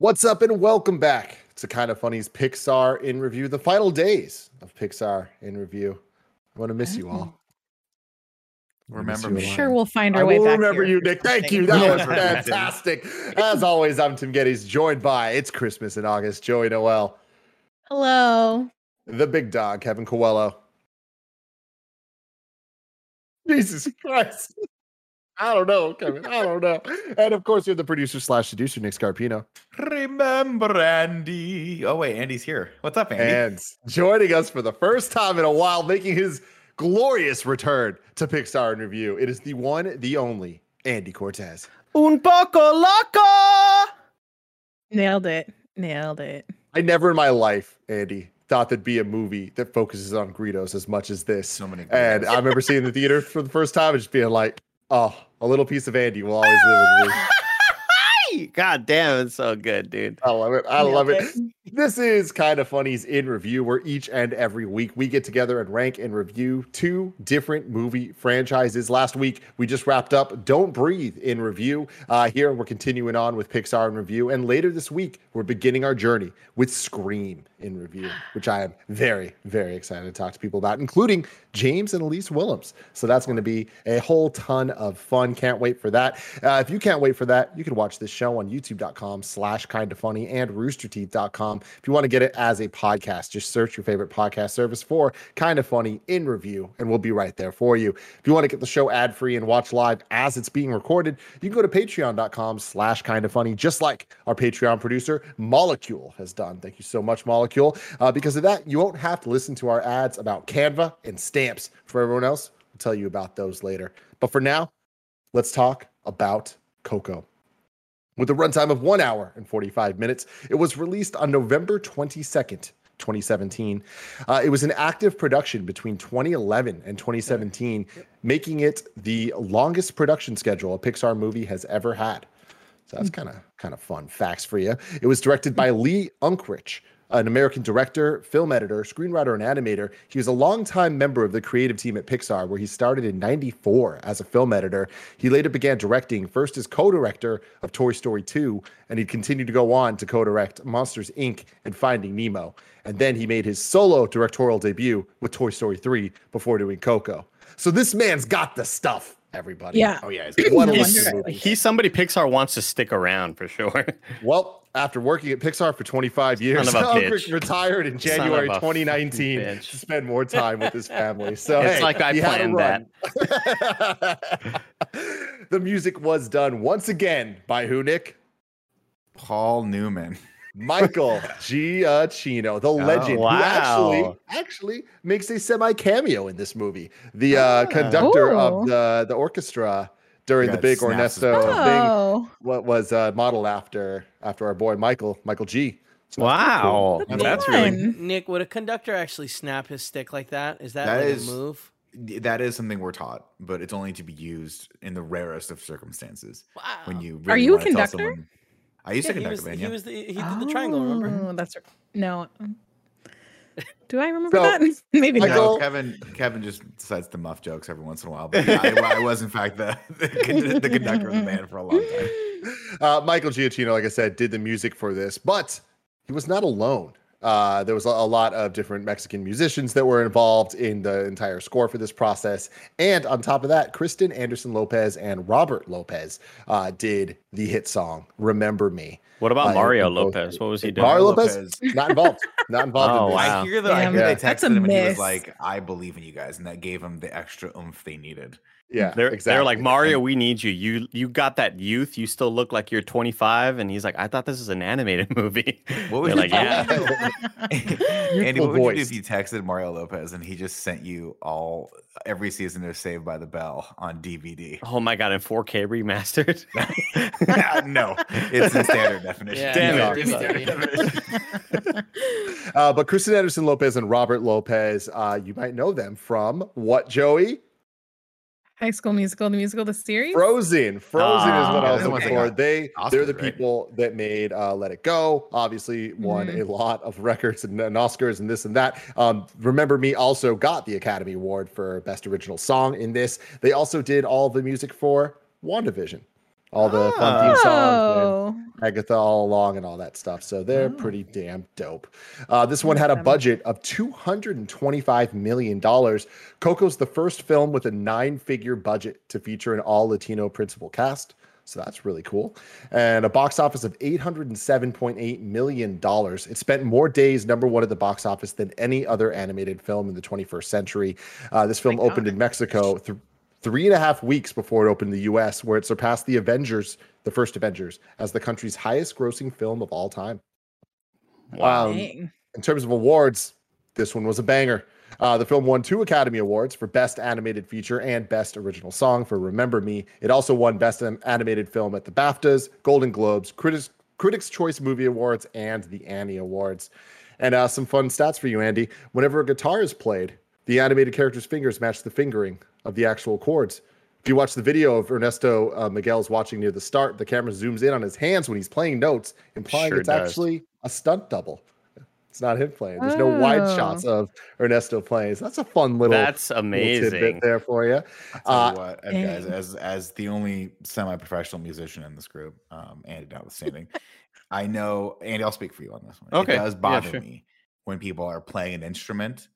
What's up and welcome back to Kind of Funny's Pixar in Review, the final days of Pixar in Review. I want to miss you all. Remember me. me. Sure, we'll find our I way will back. remember here. you, Nick. Thank you. That was fantastic. As always, I'm Tim Geddes, joined by it's Christmas in August, Joey Noelle, Hello. the big dog, Kevin Coelho. Jesus Christ. I don't know, Kevin. I don't know. And of course, you're the producer slash seducer, Nick Scarpino. Remember Andy. Oh wait, Andy's here. What's up, Andy? And joining us for the first time in a while, making his glorious return to Pixar in Review, it is the one, the only Andy Cortez. Un poco loco. Nailed it. Nailed it. I never in my life, Andy, thought there'd be a movie that focuses on Greedos as much as this. so many. And I remember seeing the theater for the first time and just being like, oh, a little piece of Andy will always live with me. God damn, it's so good, dude. I love it. I Nailed love it. This is kind of funny's in review, where each and every week we get together and rank and review two different movie franchises. Last week we just wrapped up Don't Breathe in review. Uh, here we're continuing on with Pixar in review, and later this week we're beginning our journey with Scream in review, which I am very, very excited to talk to people about, including James and Elyse Willems. So that's going to be a whole ton of fun. Can't wait for that. Uh, if you can't wait for that, you can watch this show on youtube.com slash kind of funny and roosterteeth.com. If you want to get it as a podcast, just search your favorite podcast service for kind of funny in review, and we'll be right there for you. If you want to get the show ad free and watch live as it's being recorded, you can go to patreon.com slash kind of funny, just like our Patreon producer, Molecule, has done. Thank you so much, Molecule. Uh, because of that, you won't have to listen to our ads about Canva and stamps. For everyone else, we'll tell you about those later. But for now, let's talk about Coco. With a runtime of one hour and 45 minutes, it was released on November 22nd, 2017. Uh, it was an active production between 2011 and 2017, making it the longest production schedule a Pixar movie has ever had. So that's kind of kind of fun facts for you. It was directed by Lee Unkrich, an American director, film editor, screenwriter, and animator. He was a longtime member of the creative team at Pixar, where he started in 94 as a film editor. He later began directing, first as co-director of Toy Story 2, and he continued to go on to co-direct Monsters, Inc. and Finding Nemo. And then he made his solo directorial debut with Toy Story 3 before doing Coco. So this man's got the stuff, everybody. Yeah. Oh yeah. What No a wonder. movie. He's somebody Pixar wants to stick around for sure. Well, after working at Pixar for 25 years, Son of a Unkrich bitch. retired in January 2019 fucking bitch. to spend more time with his family. So It's hey, like I he had a planned run. the music was done once again by who, Nick? Paul Newman. Michael Giacchino, the legend, wow. who actually actually makes a semi cameo in this movie. The uh, conductor Ooh. of the the orchestra during Yeah, the big snaps his Ernesto butt. thing Oh, what was uh, modeled after after our boy Michael Michael G. So that's wow. cool. That's really. Nick, would a conductor actually snap his stick like that? Is that, That like is- a move? That is something we're taught, but it's only to be used in the rarest of circumstances. Wow. When you Are you a conductor? someone- I used yeah, to conduct a band. he Yeah. was the he did the triangle. Remember? Oh, that's no. Do I remember So, that? Maybe Michael- not. No, Kevin. Kevin just decides to muff jokes every once in a while. But yeah, I, I was in fact the the, the conductor of the band for a long time. Uh, Michael Giacchino, like I said, did the music for this, but he was not alone. Uh, there was a, a lot of different Mexican musicians that were involved in the entire score for this process. And on top of that, Kristen Anderson Lopez and Robert Lopez uh, did the hit song "Remember Me." What about Mario Lopez? What was he doing? Mario Mario Lopez, Lopez. not involved. Not involved Oh, in wow. I hear that. I Damn. hear Yeah. they texted a him and he was like, "I believe in you guys," and that gave him the extra oomph they needed. Yeah, They're, exactly. they're like Mario, we need you. You you got that youth. You still look like you're 25, and he's like, I thought this was an animated movie. What would you like, yeah. Andy, what would you do if you texted Mario Lopez and he just sent you all every season of Saved by the Bell on DVD? Oh my god, in 4K remastered. no, it's in standard definition. Yeah, Damn it. give. Uh, but Kristen Anderson Lopez and Robert Lopez, uh, you might know them from what, Joey? High School Musical, the musical, the series. Frozen. Frozen is what I Ah, was they're the looking for. got They they're the Oscars, right? people that made uh, Let It Go. Obviously, won a lot of records and, and Oscars and this and that. Um, Remember Me also got the Academy Award for Best Original Song in this. They also did all the music for WandaVision, all the fun theme songs. and- Oh, Agatha all along and all that stuff. So they're pretty damn dope. Uh, this one had a budget of $225 million. Coco's the first film with a nine figure budget to feature an all Latino principal cast. So that's really cool. And a box office of $807.8 million. It spent more days number one at the box office than any other animated film in the 21st century. Uh, this film My opened God. in Mexico th- three and a half weeks before it opened in the US, where it surpassed the Avengers, the first Avengers, as the country's highest grossing film of all time. Wow. Um, in terms of awards, this one was a banger. Uh, the film won two Academy Awards for Best Animated Feature and Best Original Song for Remember Me. It also won Best Animated Film at the BAFTAs, Golden Globes, Critics, Critics' Choice Movie Awards, and the Annie Awards. And uh, some fun stats for you, Andy. Whenever a guitar is played, the animated character's fingers match the fingering of the actual chords. If you watch the video of Ernesto uh, Miguel's watching near the start, the camera zooms in on his hands when he's playing notes, implying Sure it's does. actually a stunt double. It's not him playing. There's no wide Oh. shots of Ernesto playing. So that's a fun little, That's little amazing. tidbit there for you. I'll Uh, what, Ed, guys, as as the only semi-professional musician in this group, um, Andy notwithstanding, I know Andy. I'll speak for you on this one. Okay, it does yeah, bother sure. me when people are playing an instrument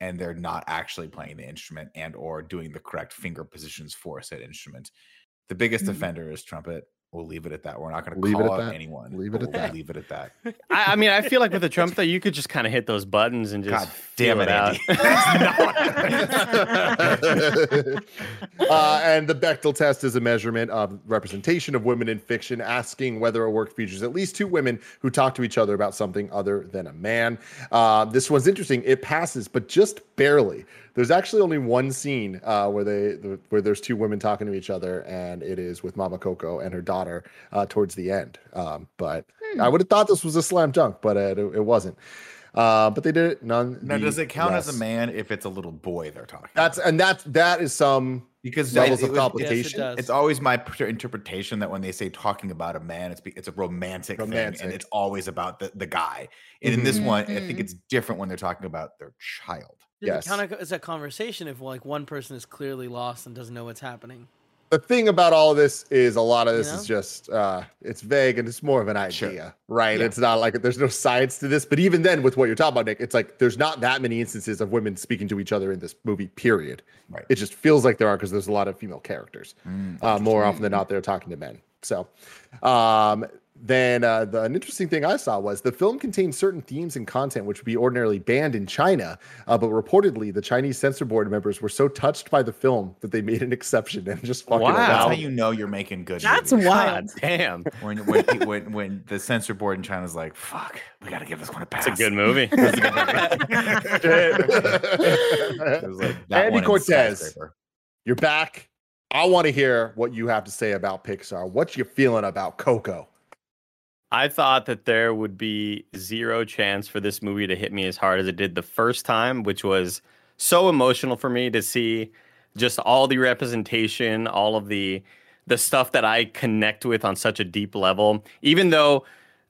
and they're not actually playing the instrument and or doing the correct finger positions for said instrument. The biggest Mhm. offender is trumpet. We'll leave it at that. We're not going to Leave it call at out that. anyone. Leave it at we'll that. Leave it at that. I, I mean, I feel like with the trumpet, though, you could just kind of hit those buttons and just God damn feel it, out. Andy. uh, and the Bechdel test is a measurement of representation of women in fiction, asking whether a work features at least two women who talk to each other about something other than a man. Uh, this one's interesting. It passes, but just barely. There's actually only one scene uh, where they where there's two women talking to each other, and it is with Mama Coco and her daughter uh, towards the end. Um, but I would have thought this was a slam dunk, but uh, it, it wasn't. Uh, but they did it none. now, does it count as a man if it's a little boy they're talking? That's and that's that is some because levels it- of it was- complication. does. It's always my interpretation that when they say talking about a man, it's be- it's a romantic, thing, and it's always about the, the guy. And in this Mhm. one, I think Mhm. it's different when they're talking about their child. Yes. It kind of is a conversation if like one person is clearly lost and doesn't know what's happening. The thing about all of this is a lot of this You is just uh it's vague and it's more of an idea Sure. right Yeah. it's not like there's no science to this but even then with what you're talking about nick it's like there's not that many instances of women speaking to each other in this movie period Right. it just feels like there are because there's a lot of female characters Mm, uh, more often than not they're talking to men so um then uh, the, an interesting thing I saw was the film contains certain themes and content which would be ordinarily banned in China, uh, but reportedly the Chinese censor board members were so touched by the film that they made an exception and just fucking Wow. That's how you know you're making good. That's movies. wild. God damn. When when, pe- when when the censor board in China's like, "Fuck, we got to give this one a pass." It's a good movie. It was like that Andy Cortez. You're back. I want to hear what you have to say about Pixar. What you feeling about Coco? I thought that there would be zero chance for this movie to hit me as hard as it did the first time, which was so emotional for me to see just all the representation, all of the the stuff that I connect with on such a deep level. Even though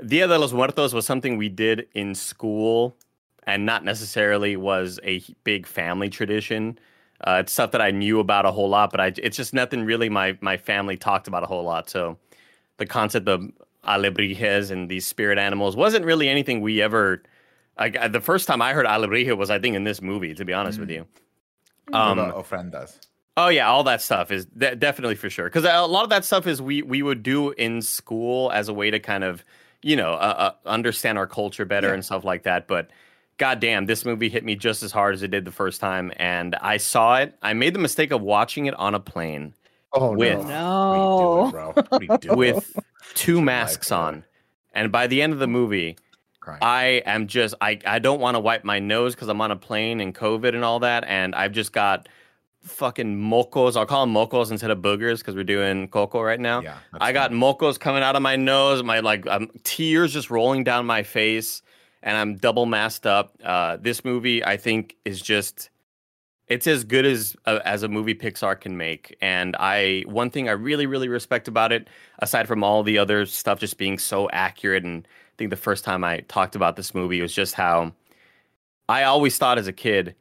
Dia de los Muertos was something we did in school and not necessarily was a big family tradition. Uh, it's stuff that I knew about a whole lot, but I, it's just nothing really my my family talked about a whole lot. So the concept of alebrijes and these spirit animals wasn't really anything we ever. Like uh, the first time I heard alebrije was I think in this movie. To be honest with you. Um, ofrendas? Oh yeah, all that stuff is de- definitely for sure. Because a lot of that stuff is we we would do in school as a way to kind of you know uh, uh, understand our culture better Yeah. and stuff like that. But God damn, this movie hit me just as hard as it did the first time. And I saw it. I made the mistake of watching it on a plane Oh With- no. What are you doing, bro? What are you doing? with two masks on. And by the end of the movie, Crying. I am just I I don't want to wipe my nose because I'm on a plane and COVID and all that, and I've just got fucking mocos. I'll call them mocos instead of boogers because we're doing coco right now. yeah, that's I got fine. mocos coming out of my nose, my like um, tears just rolling down my face, and I'm double masked up. Uh, this movie, I think, is just it's as good as uh, as a movie Pixar can make. And I one thing I really really respect about it, aside from all the other stuff just being so accurate, and I think the first time I talked about this movie was just how I always thought as a kid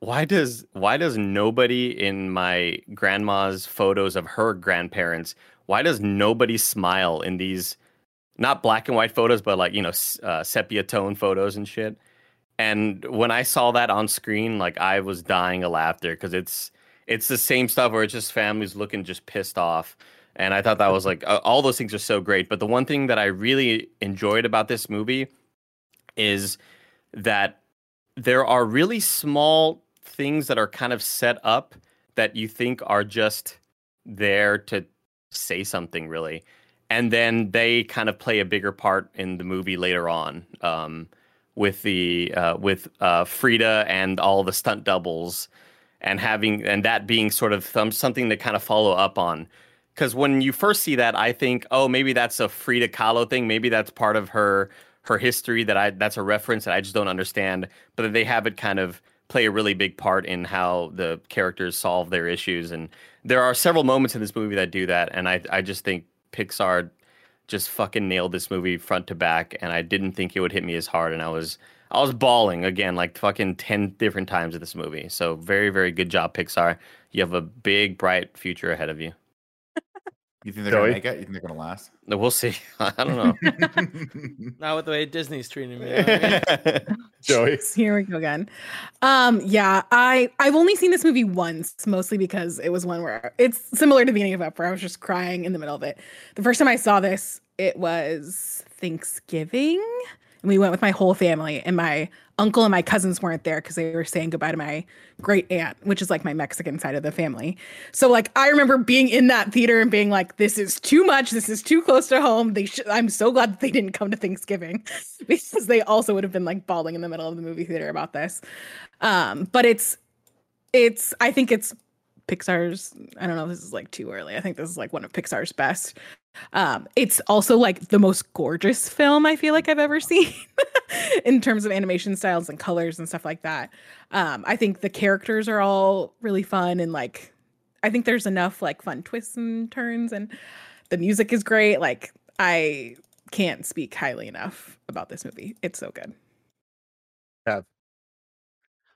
why does why does nobody in my grandma's photos of her grandparents why does nobody smile in these not black and white photos but like you know uh, sepia tone photos and shit and when i saw that on screen like i was dying of laughter because it's it's the same stuff where it's just families looking just pissed off. And i thought that was like all those things are so great. But the one thing that i really enjoyed about this movie is that there are really small things that are kind of set up that you think are just there to say something really. And then they kind of play a bigger part in the movie later on. Um, with the uh, with uh, Frida and all the stunt doubles and having and that being sort of some, something to kind of follow up on. Because when you first see that i think oh maybe that's a frida kahlo thing. Maybe that's part of her her history that i that's a reference that i just don't understand but they have it kind of play a really big part in how the characters solve their issues. And there are several moments in this movie that do that and i i just think pixar just fucking nailed this movie front to back and i didn't think it would hit me as hard and i was i was bawling again like fucking 10 different times of this movie. So very very good job pixar. You have a big bright future ahead of you You think they're Joey? gonna make it? You think they're gonna last? No, we'll see i don't know Not with the way Disney's treating me. you know I mean? Joey. Here we go again. Um, yeah, I I've only seen this movie once, mostly because it was one where it's similar to the beginning of Up, where I was just crying in the middle of it. The first time I saw this, it was Thanksgiving, and we went with my whole family, and my uncle and my cousins weren't there because they were saying goodbye to my great aunt, which is like my Mexican side of the family. So like I remember being in that theater and being like, "This is too much. This is too close to home." They sh- I'm so glad that they didn't come to Thanksgiving because they also would have been like bawling in the middle of the movie theater about this. Um, but it's it's I think it's Pixar's. I don't know. if This is like too early. I think this is like one of Pixar's best. Um, it's also like the most gorgeous film I feel like I've ever seen in terms of animation styles and colors and stuff like that. Um, I think the characters are all really fun and like I think there's enough like fun twists and turns and the music is great. Like I can't speak highly enough about this movie. It's so good.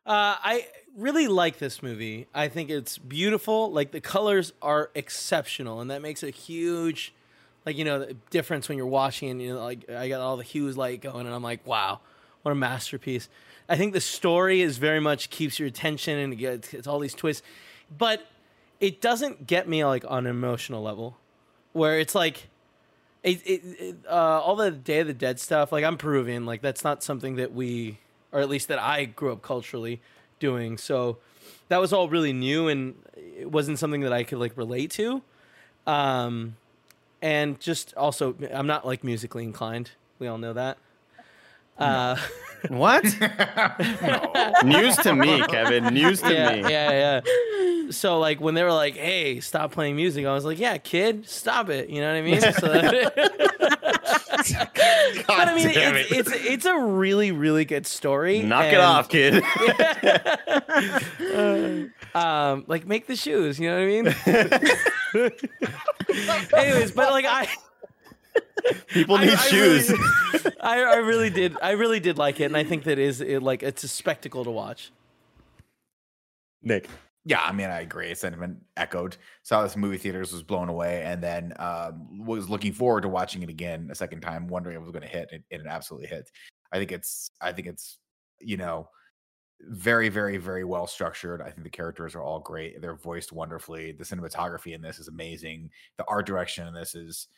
Uh, I really like this movie. I think it's beautiful. Like the colors are exceptional, and that makes a huge, like you know, the difference when you're watching. And you know, like I got all the hues light going, and I'm like, wow, what a masterpiece. I think the story is very much keeps your attention, and it gets, it's all these twists, but it doesn't get me like on an emotional level, where it's like. It, it, it, uh, all the Day of the Dead stuff, like I'm Peruvian, like that's not something that we, or at least that I grew up culturally doing. So that was all really new, and it wasn't something that I could like relate to. Um, and just also, I'm not like musically inclined. We all know that. Uh, what news to me kevin news to yeah, me yeah, yeah. So like when they were like, "Hey, stop playing music," I was like, "Yeah, kid, stop it." You know what I mean? So but I mean, it's, it. it's it's a really really good story. knock it off kid Um, like make the shoes. You know what I mean? Anyways, but like I. people I- need I shoes really- I, I really did. I really did like it, and I think that is it, like it's a spectacle to watch. Nick. Yeah, I mean, I agree. Sentiment echoed. Saw this movie theaters, was blown away, and then um, was looking forward to watching it again a second time, wondering if it was going to hit, and it absolutely hit. I think it's, I think it's, you know, very, very, very well structured. I think the characters are all great. They're voiced wonderfully. The cinematography in this is amazing. The art direction in this is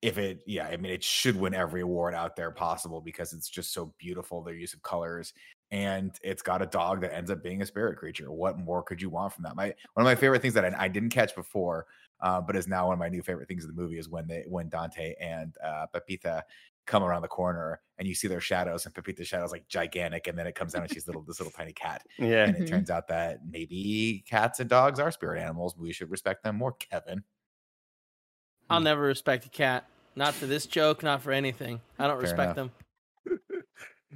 if it, yeah, I mean, it should win every award out there possible because it's just so beautiful. Their use of colors, and it's got a dog that ends up being a spirit creature. What more could you want from that? My one of my favorite things that I, I didn't catch before, uh, but is now one of my new favorite things in the movie is when they when Dante and uh, Pepita come around the corner and you see their shadows and Pepita's shadow is like gigantic and then it comes down and she's little this little tiny cat Yeah. and it Mhm. turns out that maybe cats and dogs are spirit animals we should respect them more Kevin I'll never respect a cat. Not for this joke, not for anything. I don't Fair respect enough. them.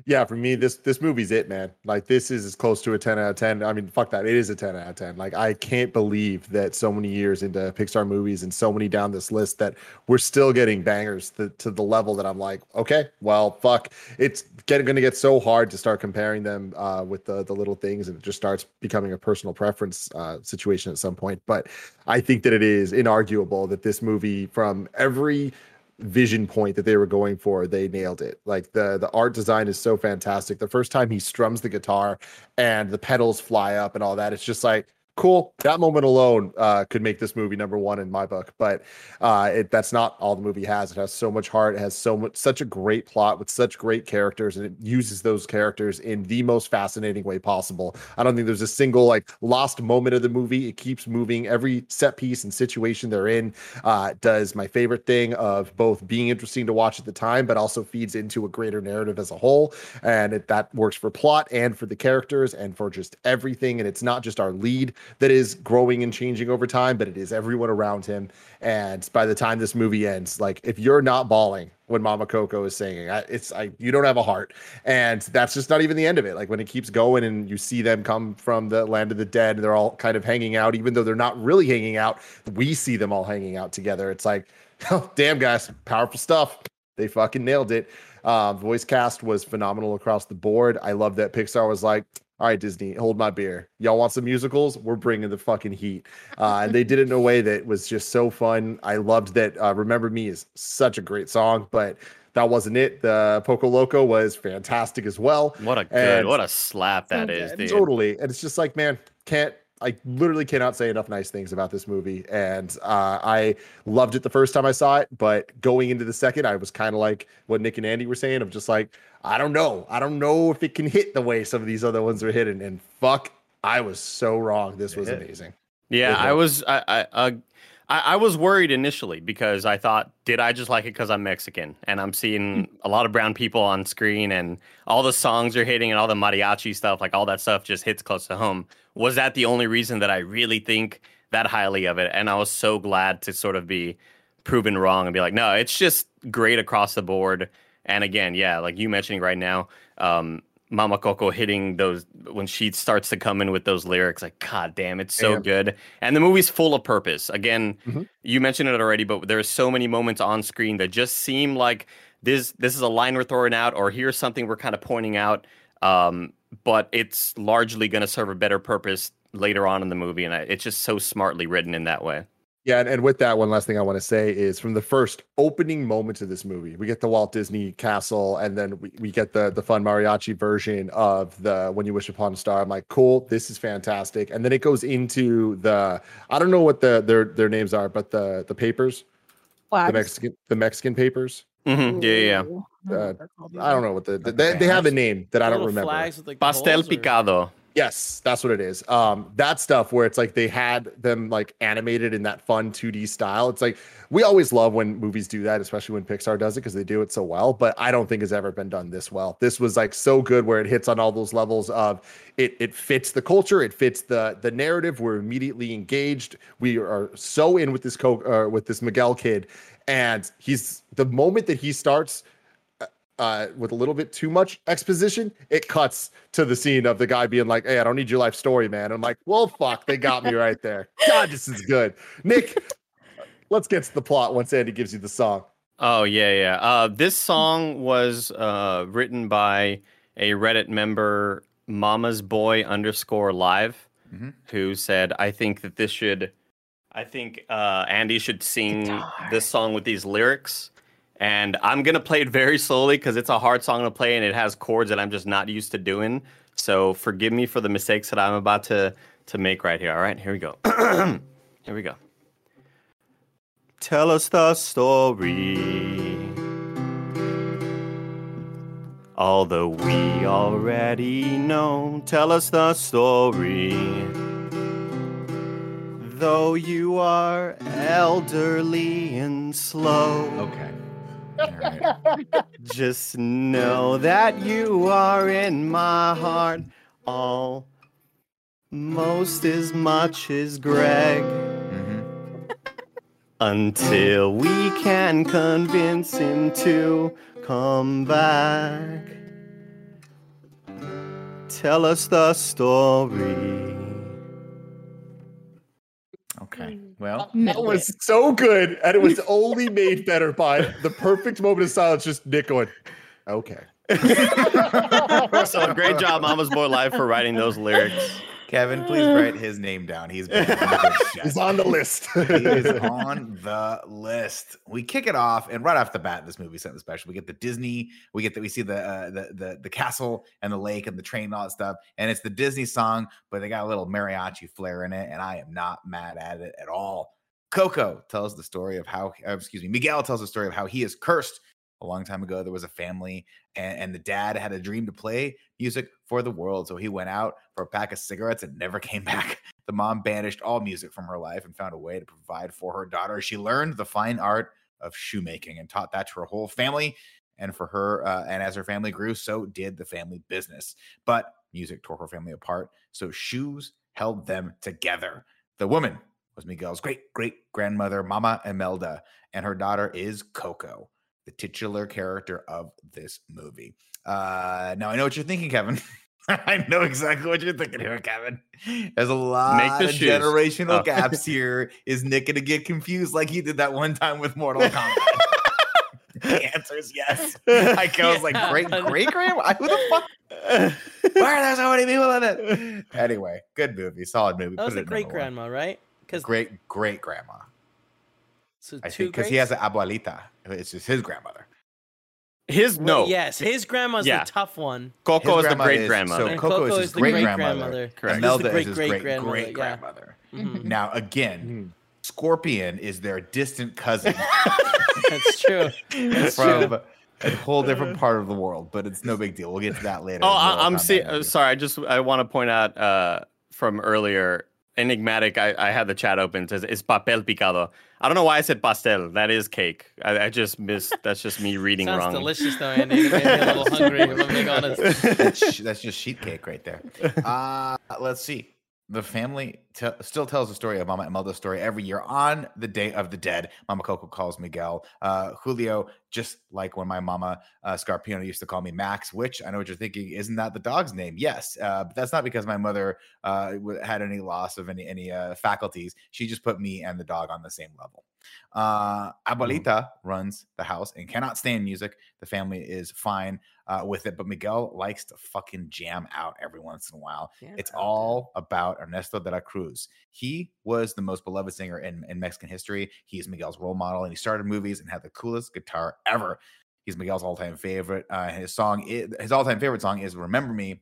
Yeah, for me, this this movie's it, man. Like this is as close to a 10 out of 10. I mean, fuck that. It is a 10 out of 10. Like I can't believe that so many years into Pixar movies and so many down this list that we're still getting bangers to, to the level that I'm like, okay, well, fuck. It's getting gonna get so hard to start comparing them uh, with the the little things, and it just starts becoming a personal preference uh, situation at some point. But I think that it is inarguable that this movie, from every vision point that they were going for they nailed it. Like the the art design is so fantastic. The first time he strums the guitar and the pedals fly up and all that it's just like cool. That moment alone uh could make this movie number one in my book but uh it that's not all the movie has. It has so much heart. It has so much such a great plot with such great characters and it uses those characters in the most fascinating way possible. I don't think there's a single like lost moment of the movie. It keeps moving. Every set piece and situation they're in uh, does my favorite thing of both being interesting to watch at the time, but also feeds into a greater narrative as a whole. And it, that works for plot and for the characters and for just everything. And it's not just our lead that is growing and changing over time, but it is everyone around him. And by the time this movie ends, like if you're not bawling when Mama Coco is singing, I, it's I you don't have a heart, and that's just not even the end of it. Like when it keeps going and you see them come from the land of the dead, and they're all kind of hanging out, even though they're not really hanging out. We see them all hanging out together. It's like, oh, damn guys, powerful stuff. They fucking nailed it. Um, voice cast was phenomenal across the board. I love that Pixar was like, all right, Disney, hold my beer. Y'all want some musicals? We're bringing the fucking heat. Uh, and they did it in a way that was just so fun. I loved that. Uh, Remember Me is such a great song, but that wasn't it. The Poco Loco was fantastic as well. What a good, And- what a slap that So is, dude. Totally. And it's just like, man, can't I literally cannot say enough nice things about this movie. And uh, I loved it the first time I saw it, but going into the second, I was kind of like what Nick and Andy were saying of just like, I don't know. I don't know if it can hit the way some of these other ones are hitting. And fuck, I was so wrong. This was amazing. Yeah, Good I was I I, uh, I I was worried initially because I thought, did I just like it because I'm Mexican and I'm seeing a lot of brown people on screen and all the songs are hitting and all the mariachi stuff, like all that stuff just hits close to home. Was that the only reason that I really think that highly of it? And I was so glad to sort of be proven wrong and be like, no, it's just great across the board. And again, yeah, like you mentioning right now, um, Mama Coco hitting those when she starts to come in with those lyrics, like God damn, it's so Damn. good. And the movie's full of purpose. Again, Mhm. you mentioned it already, but there's so many moments on screen that just seem like this this is a line we're throwing out, or here's something we're kind of pointing out. Um, but it's largely going to serve a better purpose later on in the movie, and I, it's just so smartly written in that way. Yeah, and, and with that, one last thing I want to say is from the first opening moments of this movie, we get the Walt Disney Castle, and then we, we get the the fun mariachi version of the When You Wish Upon a Star. I'm like, cool, this is fantastic. And then it goes into the I don't know what the their their names are, but the the papers, the Mexican the Mexican papers. Mhm, Yeah, yeah, yeah. Uh, I don't know what they're called I don't either. know what the, the they, they have a name that I don't remember. Flags with like Pastel holes or- picado. Yes, that's what it is. Um, that stuff where it's like they had them like animated in that fun 2D style. It's like we always love when movies do that, especially when Pixar does it because they do it so well. But I don't think it's ever been done this well. This was like so good where it hits on all those levels of it. It fits the culture, it fits the the narrative. We're immediately engaged. We are so in with this co uh, with this Miguel kid, and he's the moment that he starts uh, with a little bit too much exposition, it cuts to the scene of the guy being like, "Hey, I don't need your life story, man." I'm like, "Well, fuck, they got me right there." God, this is good, Nick. let's get to the plot once Andy gives you the song. Oh yeah, yeah. Uh, this song was uh, written by a Reddit member, Mama's Boy underscore Live, Mhm. who said, "I think that this should, I think uh, Andy should sing this song with these lyrics." And I'm gonna play it very slowly because it's a hard song to play and it has chords that I'm just not used to doing. So forgive me for the mistakes that I'm about to to make right here. All right, here we go. here we go. tell us the story. Although we already know, tell us the story. Though you are elderly and slow. Okay. All. Just know that you are in my heart almost as much as Greg. Mhm. Until we can convince him to come back. Tell us the story. Okay. Well, That was so good, and it was only made better by the perfect moment of silence. Just Nick going, "Okay." so great job, Mama's Boy Live, for writing those lyrics. Kevin, please write his name down. He's been doing a good shit. He's on the list. he is on the list. We kick it off, and right off the bat, this movie something special. We get the Disney. We get that. We see the, uh, the the the castle and the lake and the train and all that stuff. And it's the Disney song, but they got a little mariachi flair in it, and I am not mad at it at all. Coco tells the story of how, uh, excuse me, Miguel tells the story of how he is cursed. A long time ago, there was a family, and, and the dad had a dream to play music for the world. So he went out for a pack of cigarettes and never came back. The mom banished all music from her life and found a way to provide for her daughter. She learned the fine art of shoemaking and taught that to her whole family. And for her, uh, and as her family grew, so did the family business. But music tore her family apart. So shoes held them together. The woman was Miguel's great great grandmother, Mama Imelda, and her daughter is Coco, the titular character of this movie. Uh, now I know what you're thinking, Kevin. I know exactly what you're thinking here, Kevin. There's a lot the of shoes. generational Oh. gaps here. Is Nick gonna get confused like he did that one time with Mortal Kombat? the answer is yes. I was like, great great grandma. Who the fuck? Why are there so many people in it? Anyway, good movie, solid movie. That was Put a great number one. grandma, right? Because Great great grandma. so I two because he has an abuelita. It's just his grandmother. His no. Yes, his grandma's Yeah. the tough one. Coco His is the great grandmother. So Coco, Coco is is his the great great-grandmother. grandmother. Correct. Imelda is the his great great-great-grandmother, Mm-hmm. Now again, Scorpion is their distant cousin That's true. That's from true. a whole different part of the world, but it's no big deal. We'll get to that later. Oh, I, I'm see- uh, sorry. I just I want to point out uh, from earlier, enigmatic. I, I had the chat open. It says it's papel picado. I don't know why I said pastel. That is cake. I, I just missed. That's just me reading Sounds wrong. delicious though, Andy. It made me a little hungry. If I'm being honest. that's, sh- that's just sheet cake right there. Uh, let's see. The family te- still tells the story of Mama Imelda's story every year on the Day of the Dead. Mama Coco calls Miguel uh, Julio, just like when my mama uh, Scarpino used to call me Max, which I know what you're thinking. Isn't that the dog's name? Yes, uh, but that's not because my mother uh, had any loss of any any uh, faculties. She just put me and the dog on the same level. Uh, Abuelita runs the house and cannot stand music. The family is fine uh, with it, but Miguel likes to fucking jam out every once in a while. It's all about Ernesto de la Cruz. He was the most beloved singer in, in Mexican history. He is Miguel's role model, and he started movies and had the coolest guitar ever. He's Miguel's all-time favorite. Uh, his song, i- his all-time favorite song is "Remember Me."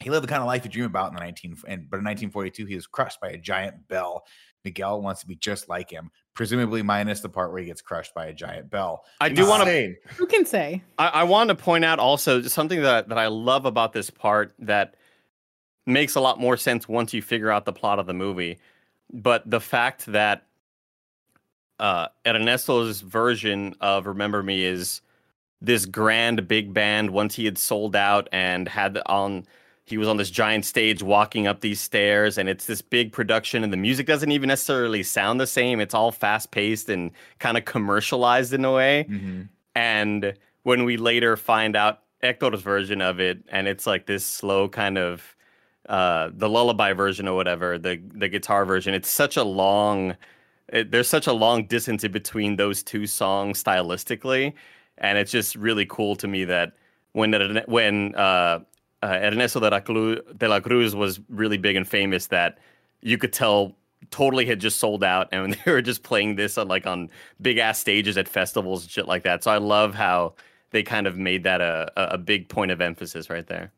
He lived the kind of life you dream about in the 19, and, but in 1942, he was crushed by a giant bell. Miguel wants to be just like him, presumably minus the part where he gets crushed by a giant bell. I do want to Insane. Who can say? I, I want to point out also something that, that I love about this part that makes a lot more sense once you figure out the plot of the movie. But the fact that uh, Ernesto's version of Remember Me is this grand big band once he had sold out and had the- on he was on this giant stage walking up these stairs and it's this big production and the music doesn't even necessarily sound the same it's all fast paced and kind of commercialized in a way Mhm. and when we later find out Hector's version of it, and it's like this slow kind of uh, the lullaby version or whatever, the the guitar version. It's such a long. It, there's such a long distance in between those two songs stylistically, and it's just really cool to me that when when uh, uh, Ernesto de la, Cruz, de la Cruz was really big and famous, that you could tell totally had just sold out and they were just playing this on like on big ass stages at festivals and shit like that. So I love how they kind of made that a a a big point of emphasis right there.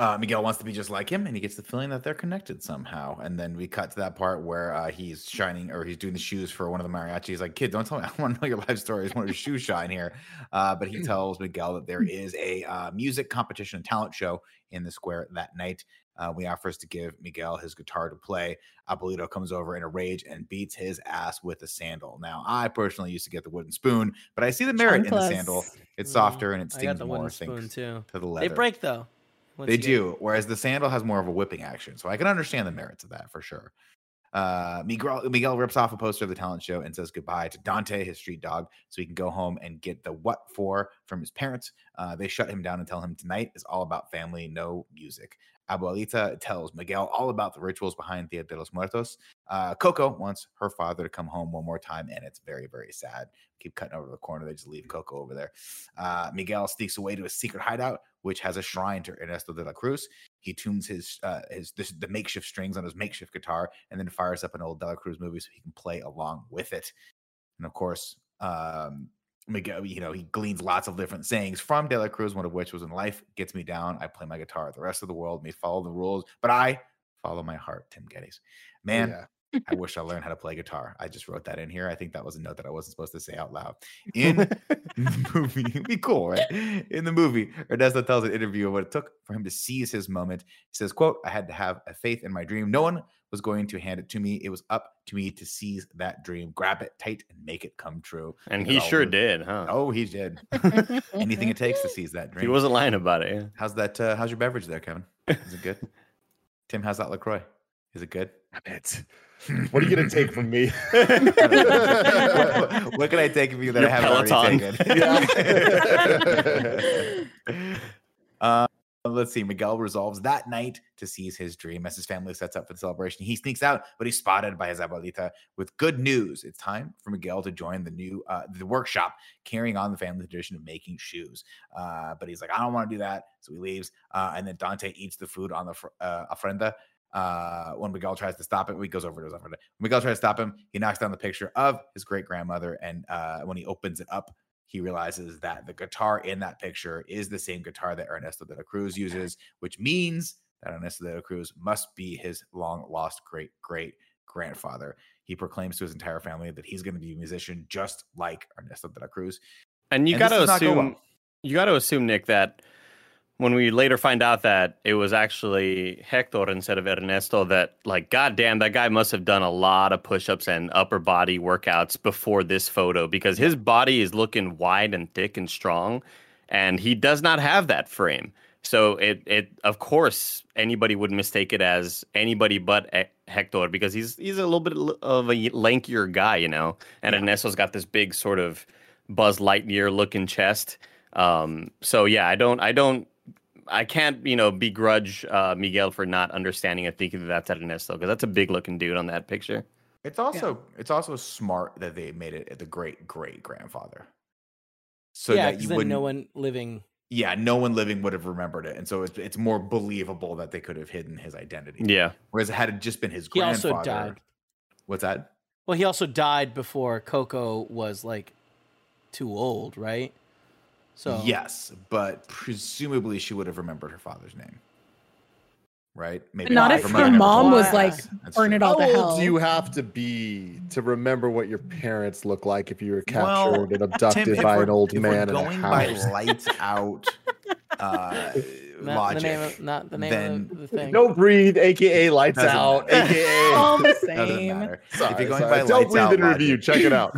Uh, Miguel wants to be just like him, and he gets the feeling that they're connected somehow. And then we cut to that part where uh, he's shining or he's doing the shoes for one of the mariachi. He's like, "Kid, don't tell me. I want to know your life story. I just want your shoes shine here." Uh, but he tells Miguel that there is a uh, music competition and talent show in the square that night. Uh, we offers to give Miguel his guitar to play. Abuelito comes over in a rage and beats his ass with a sandal. Now, I personally used to get the wooden spoon, but I see the merit in the sandal. It's softer and it Mm, I stings got the more. wooden I think, spoon too. to the leather. They break though. Once They you get- do. Whereas the sandal has more of a whipping action. So I can understand the merits of that for sure. Uh, Miguel, Miguel rips off a poster of the talent show and says goodbye to Dante, his street dog, so he can go home and get the what for from his parents. Uh, they shut him down and tell him tonight is all about family, no music. Abuelita tells Miguel all about the rituals behind Dia de los Muertos. Uh, Coco wants her father to come home one more time, and it's very, very sad. Keep cutting over the corner. They just leave Coco over there. Uh, Miguel sneaks away to a secret hideout, which has a shrine to Ernesto de la Cruz. He tunes his uh, his this, the makeshift strings on his makeshift guitar, and then fires up an old De La Cruz movie so he can play along with it. And of course, um, Miguel, you know, he gleans lots of different sayings from De La Cruz, one of which was, "In life gets me down, I play my guitar. The rest of the world may follow the rules, but I follow my heart." Tim Geddes, man. Yeah. I wish I learned how to play guitar. I just wrote that in here. I think that was a note that I wasn't supposed to say out loud. In the movie, it'd be cool, right? In the movie, Ernesto tells an interviewer what it took for him to seize his moment. He says, quote, I had to have a faith in my dream. No one was going to hand it to me. It was up to me to seize that dream, grab it tight, and make it come true. And he sure live- did, huh? Oh, he did. Anything it takes to seize that dream. he wasn't lying about it. Yeah. How's that? Uh, how's your beverage there, Kevin? Is it good? Tim, how's that LaCroix? Is it good? Damn it. What are you gonna take from me? what, what can I take from you that Your I haven't Peloton. already taken? uh, let's see. Miguel resolves that night to seize his dream as his family sets up for the celebration. He sneaks out, but he's spotted by his abuelita with good news. It's time for Miguel to join the new uh, the workshop, carrying on the family tradition of making shoes. Uh, but he's like, I don't want to do that, so he leaves. Uh, and then Dante eats the food on the fr- uh, ofrenda. Uh, when Miguel tries to stop him, he goes over to his. When Miguel tries to stop him, he knocks down the picture of his great grandmother, and uh, when he opens it up, he realizes that the guitar in that picture is the same guitar that Ernesto de la Cruz uses, which means that Ernesto de la Cruz must be his long lost great great grandfather. He proclaims to his entire family that he's going to be a musician just like Ernesto de la Cruz. And you got to not go assume well. you got to assume Nick that when we later find out that it was actually Hector instead of Ernesto, that like goddamn that guy must have done a lot of push-ups and upper body workouts before this photo because his body is looking wide and thick and strong, and he does not have that frame. So it it of course anybody would mistake it as anybody but Hector because he's he's a little bit of a lankier guy, you know, and Ernesto's got this big sort of Buzz Lightyear looking chest. Um, so yeah, I don't, I don't, I can't, you know, begrudge uh, Miguel for not understanding and thinking that that's Ernesto because that's a big looking dude on that picture. It's also it's also smart that they made it the great great grandfather, so yeah, that you wouldn't. no one living. yeah, no one living would have remembered it, and so it's, it's more believable that they could have hidden his identity. Yeah, Whereas had it just been his He grandfather, also died. What's that? Well, he also died before Coco was like too old, right? So Yes, but presumably she would have remembered her father's name, right? Maybe Not not if her her mother never mom was like, That's burn true. it all How to old hell. do you have to be to remember what your parents look like if you were Well, captured and abducted Tim, by an old man in a going by house? lights out uh, not logic. the name of not the name then- of the thing. Don't breathe, aka lights out, matter. aka. All the same. Sorry, if you're going sorry. by Don't lights breathe out in review. Check it out.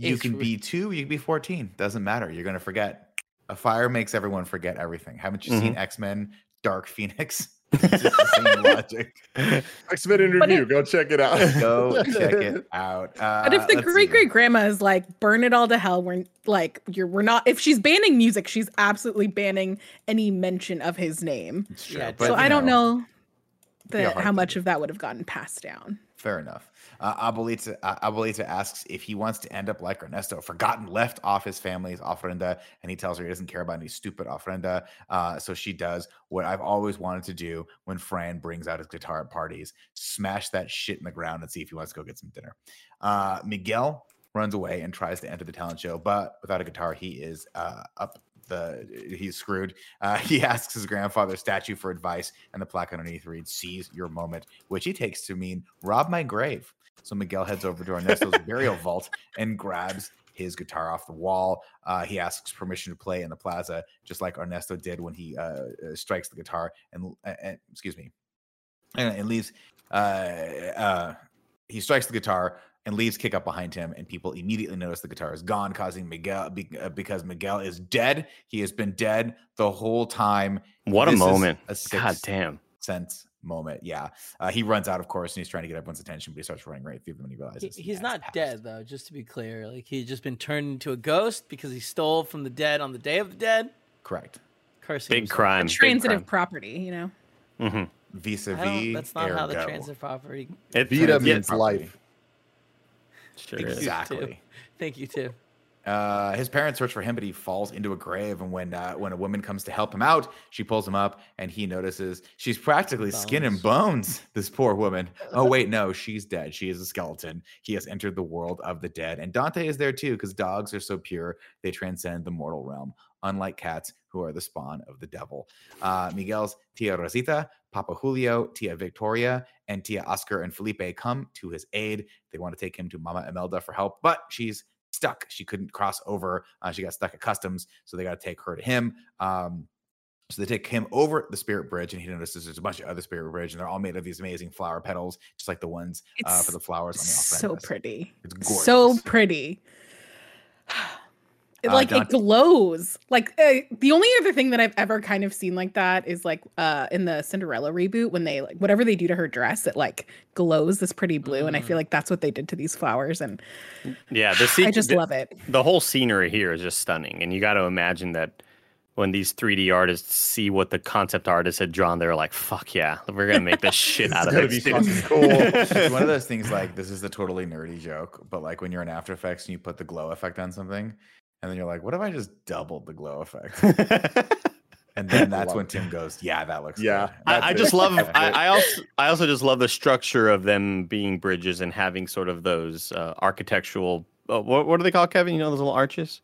You It's can re- be two, you can be 14. Doesn't matter. You're going to forget. A fire makes everyone forget everything. Haven't you seen X Men Dark Phoenix? It's just the same logic. X Men in But review. it- Go check it out. Go check it out. Uh, But if the great great grandma is like, burn it all to hell, we're like, you're we're not. If she's banning music, she's absolutely banning any mention of his name. It's true, Yeah, but, so you I don't know be that how much of that would have gotten passed down. Fair enough. Uh, uh, Abuelita asks if he wants to end up like Ernesto, forgotten, left off his family's ofrenda, and he tells her he doesn't care about any stupid ofrenda. Uh, so she does what I've always wanted to do when Fran brings out his guitar at parties: smash that shit in the ground and see if he wants to go get some dinner. Uh, Miguel runs away and tries to enter the talent show, but without a guitar, he is uh, up the he's screwed. Uh, he asks his grandfather's statue for advice, and the plaque underneath reads, "Seize your moment," which he takes to mean rob my grave. So Miguel heads over to Ernesto's burial vault and grabs his guitar off the wall. Uh, he asks permission to play in the plaza, just like Ernesto did when he uh, uh strikes the guitar and, and excuse me, and, and leaves. Uh, uh, he strikes the guitar and leaves kick up behind him, and people immediately notice the guitar is gone, causing Miguel because Miguel is dead. He has been dead the whole time. What this a moment! A God damn sense moment. Yeah. Uh, he runs out, of course, and he's trying to get everyone's attention, but he starts running right through them and he realizes he, he's yeah, not dead, though, just to be clear. Like, he's just been turned into a ghost because he stole from the dead on the Day of the Dead. Correct. Cursing Big himself. crime. A transitive property, you know? Mm-hmm. Vis a vis. That's not ergo. how the transitive property. It, Vita means life. Sure exactly. Thank you, too. Uh, his parents search for him, but he falls into a grave. And when uh, when a woman comes to help him out, she pulls him up, and he notices she's practically bones. skin and bones. This poor woman. Oh wait, no, she's dead. She is a skeleton. He has entered the world of the dead, and Dante is there too, because dogs are so pure they transcend the mortal realm. Unlike cats, who are the spawn of the devil. Uh, Miguel's Tia Rosita, Papa Julio, Tia Victoria, and Tia Oscar and Felipe come to his aid. They want to take him to Mama Imelda for help, but she's stuck. She couldn't cross over. Uh, she got stuck at customs, so they got to take her to him. Um, so they take him over the Spirit Bridge, and he notices there's a bunch of other Spirit Bridge, and they're all made of these amazing flower petals, just like the ones uh, for the flowers on the So pretty. It's gorgeous. So pretty. It, like uh, it glows. Like uh, the only other thing that I've ever kind of seen like that is like uh in the Cinderella reboot when they like whatever they do to her dress, it like glows this pretty blue, mm. and I feel mm. like that's what they did to these flowers. And yeah, the scene, I just the, love it. The whole scenery here is just stunning, and you got to imagine that when these 3D artists see what the concept artist had drawn, they're like, "Fuck yeah, we're gonna make this shit out of it." Be cool. it's one of those things like this is the totally nerdy joke, but like when you're in After Effects and you put the glow effect on something, and then you're like, what if I just doubled the glow effect? and then that's when Tim goes, "Yeah, that looks." Yeah, I, I, just love. I, I, also, I also just love the structure of them being bridges and having sort of those uh, architectural. Uh, what, what do they call Kevin? You know those little arches.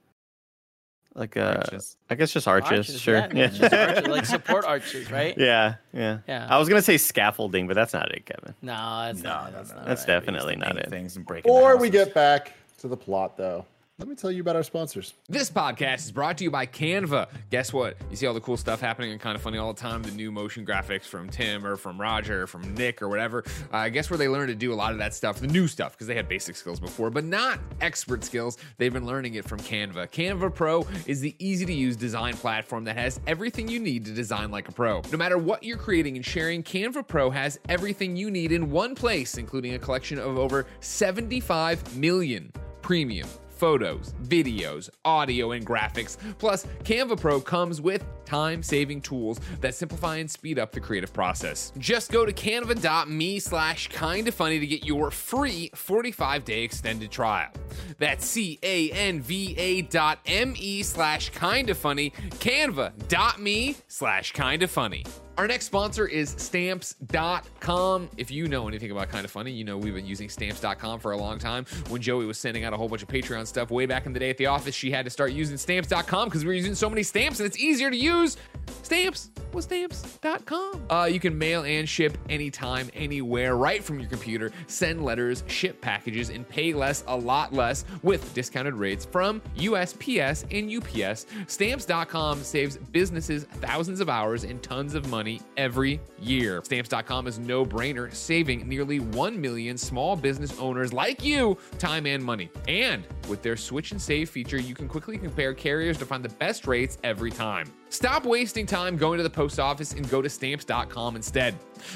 Like uh, arches. I guess just arches, arches sure. Yeah, yeah. arches, like support arches, right? Yeah, yeah, yeah. I was gonna say scaffolding, but that's not it, Kevin. No, that's no, not. That's, no, not that's right. definitely not it. Things and breaking. Or we get back to the plot, though let me tell you about our sponsors. This podcast is brought to you by Canva. Guess what? You see all the cool stuff happening and kind of funny all the time. The new motion graphics from Tim or from Roger or from Nick or whatever. I uh, guess where they learned to do a lot of that stuff, the new stuff, because they had basic skills before, but not expert skills. They've been learning it from Canva. Canva Pro is the easy to use design platform that has everything you need to design like a pro. No matter what you're creating and sharing, Canva Pro has everything you need in one place, including a collection of over 75 million premium photos, videos, audio, and graphics. Plus, Canva Pro comes with time saving tools that simplify and speed up the creative process. Just go to canva.me slash kinda funny to get your free 45 day extended trial. That's C A N V A dot M E slash kinda funny, canva.me slash kinda funny. Our next sponsor is stamps.com. If you know anything about kind of funny, you know we've been using stamps.com for a long time. When Joey was sending out a whole bunch of Patreon stuff way back in the day at the office, she had to start using stamps.com because we were using so many stamps and it's easier to use. Stamps with stamps.com. Uh, you can mail and ship anytime, anywhere, right from your computer, send letters, ship packages, and pay less, a lot less, with discounted rates from USPS and UPS. Stamps.com saves businesses thousands of hours and tons of money money every year. Stamps.com is no brainer, saving nearly 1 million small business owners like you time and money. And with their switch and save feature, you can quickly compare carriers to find the best rates every time. Stop wasting time going to the post office and go to stamps.com instead.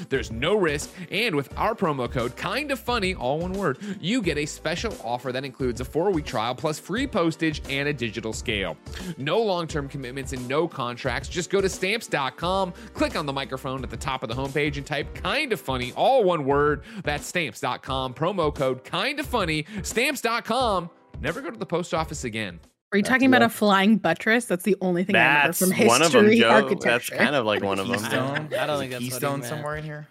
There's no risk, and with our promo code kinda funny, all one word, you get a special offer that includes a 4-week trial plus free postage and a digital scale. No long-term commitments and no contracts. Just go to stamps.com, click on the microphone at the top of the homepage and type kinda funny, all one word. That's stamps.com, promo code kinda funny, stamps.com. Never go to the post office again. Are you talking about a flying buttress? That's the only thing that's I remember from history one of them, Joe. architecture. That's kind of like one of them. Keystone? I don't think that's Keystone somewhere in here.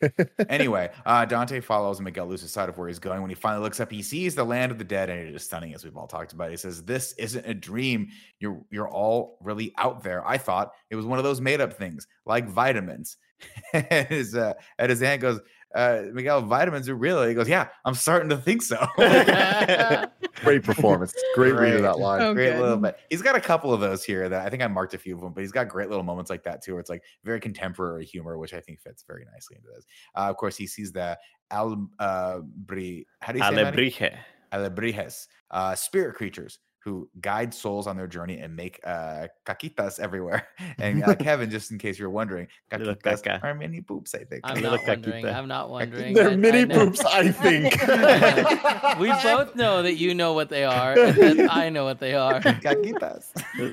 anyway, uh, Dante follows Miguel loses sight of where he's going. When he finally looks up, he sees the land of the dead, and it is stunning, as we've all talked about. He says, "This isn't a dream. You're you're all really out there. I thought it was one of those made up things, like vitamins." and his uh, and his aunt goes, uh, Miguel, vitamins are real. He goes, Yeah, I'm starting to think so. Great performance. Great read of that line. Oh, great good. little bit. He's got a couple of those here that I think I marked a few of them, but he's got great little moments like that too, where it's like very contemporary humor, which I think fits very nicely into this. Uh, of course, he sees the al uh, bri- how do you say that? Alebrije. Alebrijes, uh, spirit creatures who guide souls on their journey and make uh, caquitas everywhere. And uh, Kevin, just in case you're wondering, Little caquitas caca. are mini poops, I think. I'm Little not wondering. I'm not wondering. They're I- I mini know- poops, I think. we both know that you know what they are, and that I know what they are. Caquitas.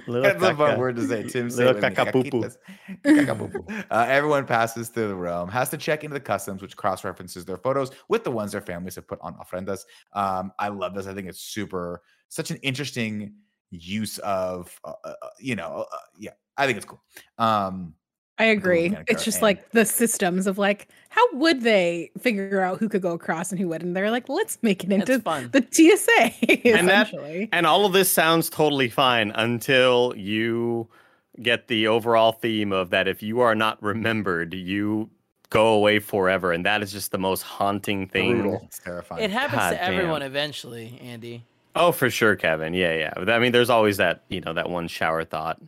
Little That's a fun word to say. Tim, say Little it with me. cacapupu. Caquitas. Cacapupu. uh, everyone passes through the realm, has to check into the customs, which cross references their photos with the ones their families have put on ofrendas. Um, I love this. I think it's super, such an interesting use of, uh, uh, uh, you know, uh, yeah, I think it's cool. Um, I agree. Bianca, It's just and- like the systems of like, how would they figure out who could go across and who wouldn't? They're like, let's make it into fun. the TSA. And that- And all of this sounds totally fine until you get the overall theme of that if you are not remembered, you go away forever. And that is just the most haunting thing. Brutal. it's terrifying. It happens God to everyone eventually, Andy. Oh, for sure, Kevin. Yeah, yeah. I mean, there's always that, you know, that one shower thought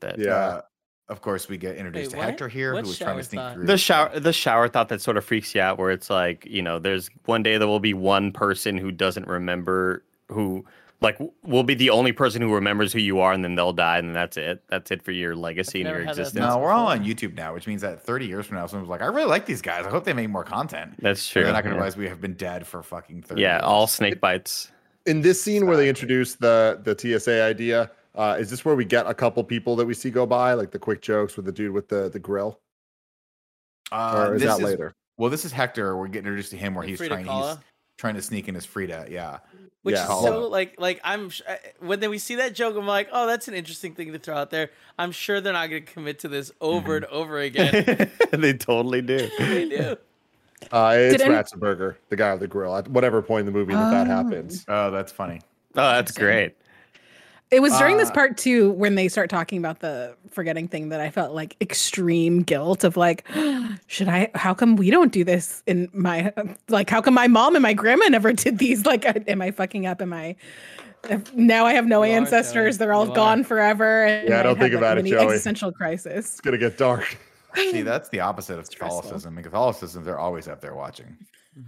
that Yeah. Uh, of course, we get introduced Wait, to what? Hector here, What who was trying to shower sneak thought? through the shower the shower thought that sort of freaks you out where it's like, you know, there's one day there will be one person who doesn't remember who like will be the only person who remembers who you are and then they'll die and then that's it. That's it for your legacy and your existence. No, we're all on. YouTube now, which means that 30 years from now, someone's like, I really like these guys. I hope they make more content. That's And true. They're not going to yeah. realize we have been dead for fucking 30 Yeah, years. all snake bites. In this scene where they introduce the the TSA idea, uh, is this where we get a couple people that we see go by, like the quick jokes with the dude with the the grill, Uh, or is this that later? Well, this is Hector. We're getting introduced to him where he's Frida trying, he's trying to sneak in his Frida. Yeah. Which Yeah, is hold so like like I'm sh- when then we see that joke, I'm like, oh, that's an interesting thing to throw out there. I'm sure they're not going to commit to this over and over again. And they totally do. they do. Uh, it's Did any- Ratzenberger, the guy with the grill. At whatever point in the movie that that happens. Oh, that's funny. Oh, that's great. It was during this Uh, part too when they start talking about the forgetting thing that I felt like extreme guilt of like, should I? How come we don't do this in my like? How come my mom and my grandma never did these? Like, am I fucking up? Am I? Now I have no You are, ancestors. They're all gone forever. And Yeah, I don't had, think like, about a it, mini Joey. Existential crisis. It's gonna get dark. See, that's the opposite of Catholicism. In Catholicism, they're always up there watching.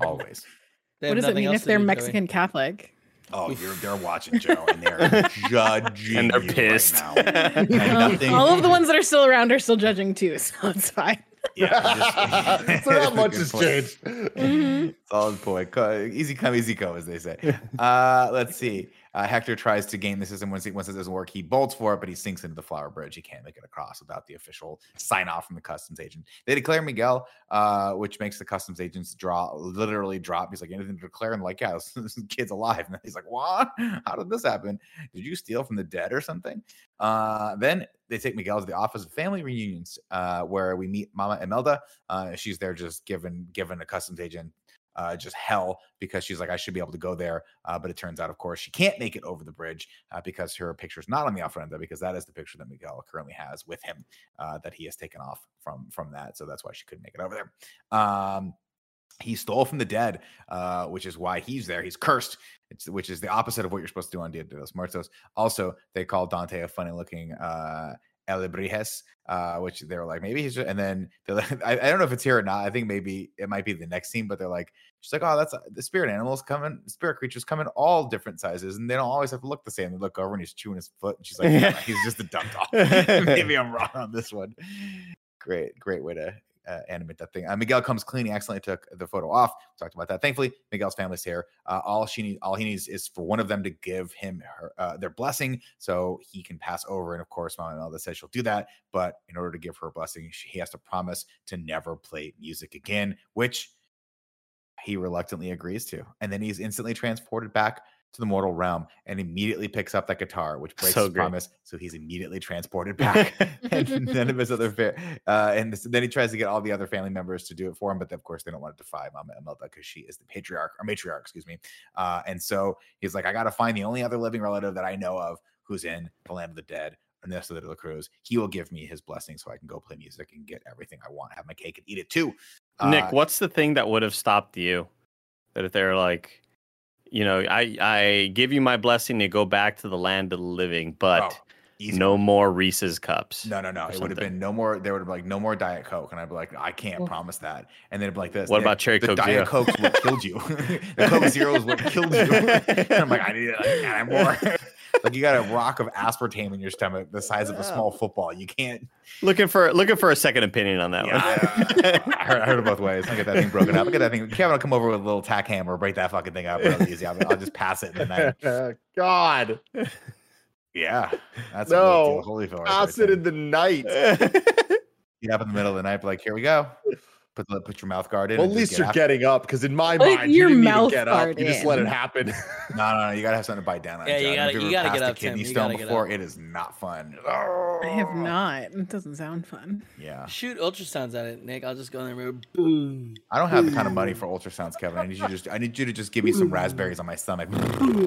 Always. What does it mean if they're do, Joey. Mexican Catholic? Oh, you're they're watching Joe and they're judging. And they're you right pissed. now. And nothing- All of the ones that are still around are still judging too, so it's fine. Yeah, just- so not much good has point. changed. Solid point. Easy come, easy go, as they say. Uh, let's see. Uh, Hector tries to game the system. Once, he, once it doesn't work, he bolts for it, but he sinks into the flower bridge. He can't make it across without the official sign off from the customs agent. They declare Miguel, uh, which makes the customs agents draw literally drop. He's like, anything to declare? And like, yeah, this, this kid's alive. And he's like, what? How did this happen? Did you steal from the dead or something? Uh, then they take Miguel to the office of family reunions, uh, where we meet Mama Imelda. Uh, she's there just given given a customs agent uh, just hell because she's like, I should be able to go there. Uh, but it turns out, of course, she can't make it over the bridge uh, because her picture's not on the ofrenda because that is the picture that Miguel currently has with him uh, that he has taken off from from that. So that's why she couldn't make it over there. Um, he stole from the dead, uh, which is why he's there. He's cursed, it's, which is the opposite of what you're supposed to do on Dia de los Muertos. Also, they call Dante a funny looking uh, uh, which they're like, maybe he's just, and then like, I, I don't know if it's here or not. I think maybe it might be the next scene, but they're like, she's like, oh, that's the spirit animals come in, spirit creatures come in all different sizes, and they don't always have to look the same. They look over and he's chewing his foot, and she's like, "No, he's just a dumb dog. maybe I'm wrong on this one. Great, great way to uh, animate that thing. Uh, Miguel comes clean. He accidentally took the photo off. We talked about that. Thankfully, Miguel's family's here. Uh, all she need, all he needs is for one of them to give him her, uh, their blessing, so he can pass over. And of course, Mama Imelda says she'll do that. But in order to give her a blessing, she, he has to promise to never play music again, which he reluctantly agrees to. And then he's instantly transported back to the mortal realm and immediately picks up that guitar, which breaks So his great. promise. So he's immediately transported back. and none of his other fa- uh, and this, then he tries to get all the other family members to do it for him, but of course they don't want to defy Mama Imelda because she is the patriarch or matriarch, excuse me. Uh, and so he's like, I got to find the only other living relative that I know of who's in the land of the dead. Ernesto de la Cruz. He will give me his blessing so I can go play music and get everything I want, have my cake and eat it too. Nick, Uh, what's the thing that would have stopped you? That if they're like, you know, I I give you my blessing to go back to the land of the living, but oh, no more Reese's cups. No, no, no. It would have been no more. There would have been like no more Diet Coke, and I'd be like, I can't Well- promise that. And then it'd be like this. What about Cherry the Coke Diet Zero? Coke's what killed you. the Coke Zero is what killed you. and I'm like, I need it. I got more. like you got a rock of aspartame in your stomach, the size of a small football. You can't. Looking for looking for a second opinion on that Yeah, one. I, I heard, I heard it both ways. I get that thing broken up. I get that thing. Kevin will come over with a little tack hammer, break that fucking thing up real easy. I'll, I'll just pass it in the night. God, Yeah, that's No, a holy right acid there. in the night. Get up in the middle of the night, be like, here we go. Put the, put your mouth guard in. Well, at least get you're after getting up because in my Put mind, you your didn't even mouth get up. guard You just let it happen. No, no, no. You gotta have something to bite down on. Yeah, you gotta- If you gotta get up, Tim. kidney You stone before, it is not fun. I have not. It doesn't sound fun. Yeah, Shoot ultrasounds at it, Nick. I'll just go in there and go, boom. I don't have the kind of money for ultrasounds, Kevin. I need you just. I need you to just give me some raspberries on my stomach.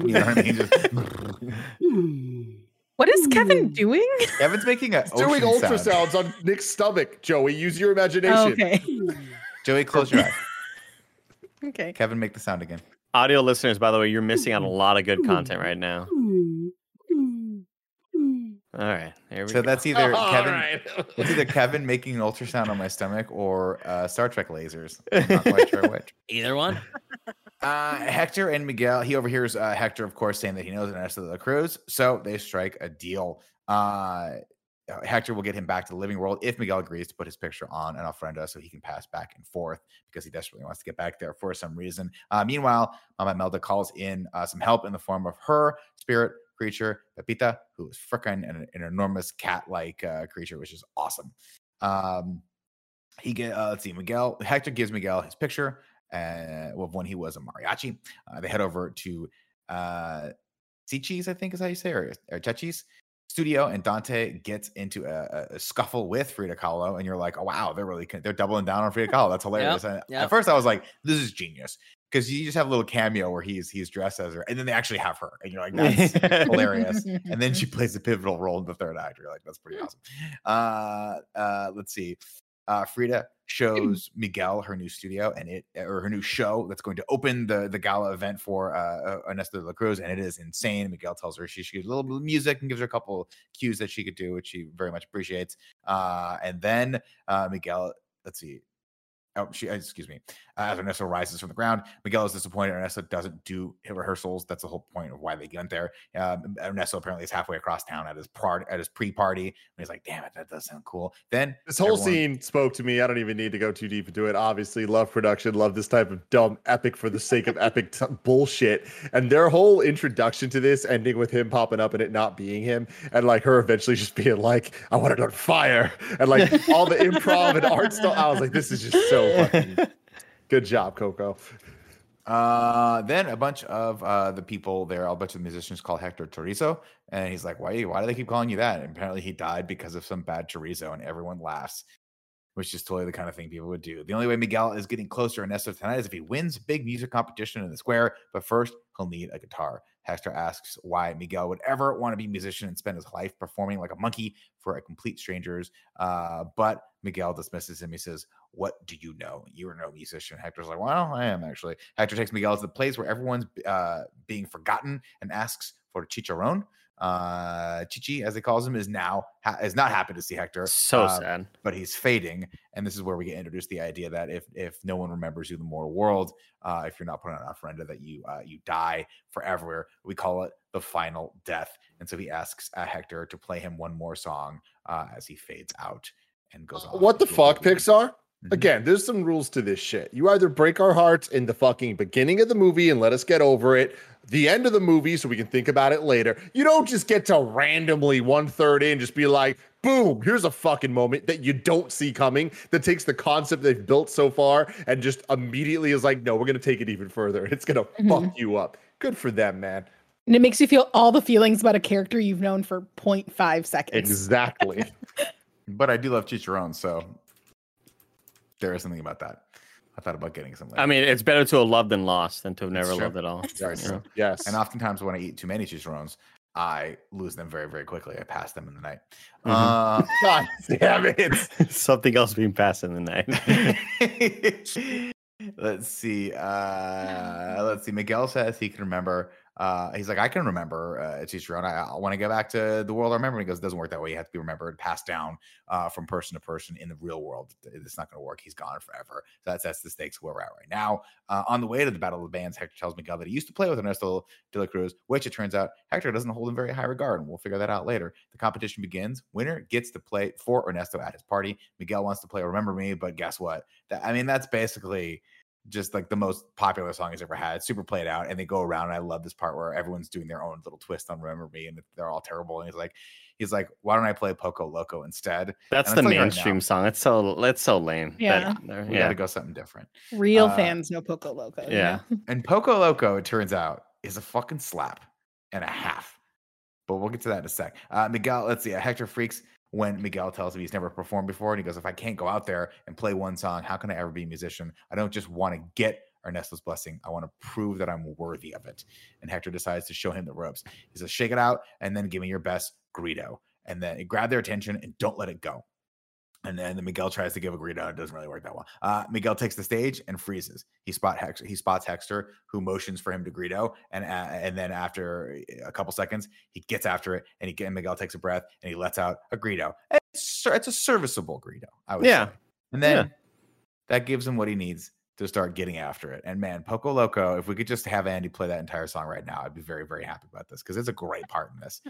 You know what I mean? Just, What is Kevin doing? Kevin's making a Doing ocean sound. ultrasounds on Nick's stomach, Joey. Use your imagination. Oh, okay. Joey, close your eyes. Okay. Kevin, make the sound again. Audio listeners, by the way, you're missing out a lot of good content right now. All right, there we So go. that's either All Kevin. right. It's either Kevin making an ultrasound on my stomach or uh, Star Trek lasers. I'm not quite sure which. Either one. Uh, Hector and Miguel, he overhears uh, Hector, of course, saying that he knows Ernesto de la Cruz. So they strike a deal. Uh, uh, Hector will get him back to the living world if Miguel agrees to put his picture on an ofrenda so he can pass back and forth because he desperately wants to get back there for some reason. Uh, meanwhile, Mama Melda calls in uh, some help in the form of her spirit creature, Pepita, who is freaking an, an enormous cat like uh, creature, which is awesome. Um, he get uh, let's see, Miguel Hector gives Miguel his picture uh, of when he was a mariachi. Uh, they head over to uh, Cichi's, I think is how you say, or, or studio, and Dante gets into a, a- scuffle with Frida Kahlo, and you're like, oh wow, they're really they're doubling down on Frida Kahlo. That's hilarious. And yep. At first, I was like, this is genius because you just have a little cameo where he's he's dressed as her, and then they actually have her, and you're like, that's hilarious. And then she plays a pivotal role in the third act. You're like, that's pretty awesome. Uh, uh, let's see. Uh, Frida shows Miguel her new studio and it or her new show that's going to open the the gala event for uh, uh, Ernesto de la Cruz, and it is insane. Miguel tells her she should get a little bit of music and gives her a couple cues that she could do, which she very much appreciates. Uh, and then uh, Miguel, let's see. Oh, she, excuse me. Uh, as Ernesto rises from the ground, Miguel is disappointed. Ernesto doesn't do rehearsals. That's the whole point of why they went there. Um, Ernesto apparently is halfway across town at his part at his pre-party, and he's like, "Damn it, that does sound cool." Then This whole everyone- scene spoke to me. I don't even need to go too deep into it. Obviously, love production, love this type of dumb epic for the sake of epic t- bullshit. And their whole introduction to this ending with him popping up and it not being him, and like her eventually just being like, "I want it on fire," and like all the improv and art stuff. I was like, "This is just so fucking good job, Coco." Uh, then a bunch of uh, the people there, a bunch of musicians call Hector Chorizo, and he's like, "Why? Why do they keep calling you that?" And apparently, he died because of some bad chorizo, and everyone laughs, which is totally the kind of thing people would do. The only way Miguel is getting closer to Ernesto tonight is if he wins big music competition in the square, but first he'll need a guitar. Hector asks why Miguel would ever want to be a musician and spend his life performing like a monkey for a complete strangers. Uh, but Miguel dismisses him. He says, What do you know? You are no musician. Hector's like, Well, I am actually. Hector takes Miguel to the place where everyone's uh, being forgotten and asks for chicharron. Uh, Chichi, as he calls him, is now ha- is not happy to see Hector. so uh, sad. but he's fading and this is where we get introduced to the idea that if if no one remembers you in the mortal world uh if you're not put on an ofrenda that you uh you die forever we call it the final death and so he asks uh, hector to play him one more song uh as he fades out and goes on What the fuck, movie. Pixar? Mhm. Again, there's some rules to this shit. You either break our hearts in the fucking beginning of the movie and let us get over it, the end of the movie so we can think about it later. You don't just get to randomly one third in just be like, boom, here's a fucking moment that you don't see coming that takes the concept they've built so far and just immediately is like, no, we're gonna take it even further. It's gonna Mhm. fuck you up. Good for them, man. And it makes you feel all the feelings about a character you've known for 0.5 seconds. Exactly. But I do love Chicharron, so there is something about that. I thought about getting some. I mean, it's better to have loved than lost than to have never loved at all. yes. you know? Yes. and oftentimes when I eat too many Chicharrones, I lose them very, very quickly. I pass them in the night. Mhm. Uh, God damn it. Something else being passed in the night. let's see. Uh, let's see. Miguel says he can remember. Uh, he's like, I can remember uh, Chicharron. I, I want to go back to the world I remember. He goes, it doesn't work that way. You have to be remembered, passed down uh, from person to person in the real world. It's not going to work. He's gone forever. So that's that's the stakes where we're at right now. Uh, on the way to the Battle of the Bands, Hector tells Miguel that he used to play with Ernesto de la Cruz, which it turns out Hector doesn't hold in very high regard. And we'll figure that out later. The competition begins. Winner gets to play for Ernesto at his party. Miguel wants to play Remember Me, but guess what? That, I mean, that's basically just like the most popular song he's ever had. Super played out, and they go around. And I love this part where everyone's doing their own little twist on "Remember Me," and they're all terrible. And he's like, he's like, "Why don't I play Poco Loco instead?" That's And the I'm telling you right mainstream song. It's so that's so lame. that- Yeah. there- We yeah. got to go something different. Real Uh, fans know Poco Loco. you yeah. know? And Poco Loco, it turns out, is a fucking slap and a half. But we'll get to that in a sec. Uh, Miguel, let's see. Uh, Hector freaks when Miguel tells him he's never performed before. And he goes, If I can't go out there and play one song, how can I ever be a musician? I don't just want to get Ernesto's blessing. I want to prove that I'm worthy of it. And Hector decides to show him the ropes. He says, Shake it out and then give me your best grito. And then grab their attention and don't let it go. And then Miguel tries to give a grito. It doesn't really work that well. Uh, Miguel takes the stage and freezes. He spot Hex, he spots Hexter, who motions for him to grito, and uh, and then after a couple seconds, he gets after it, and he and Miguel takes a breath and he lets out a grito. It's, it's a serviceable grito, I would Yeah. say. And then Yeah. that gives him what he needs to start getting after it. And man, Poco Loco, if we could just have Andy play that entire song right now, I'd be very, very happy about this because it's a great part in this.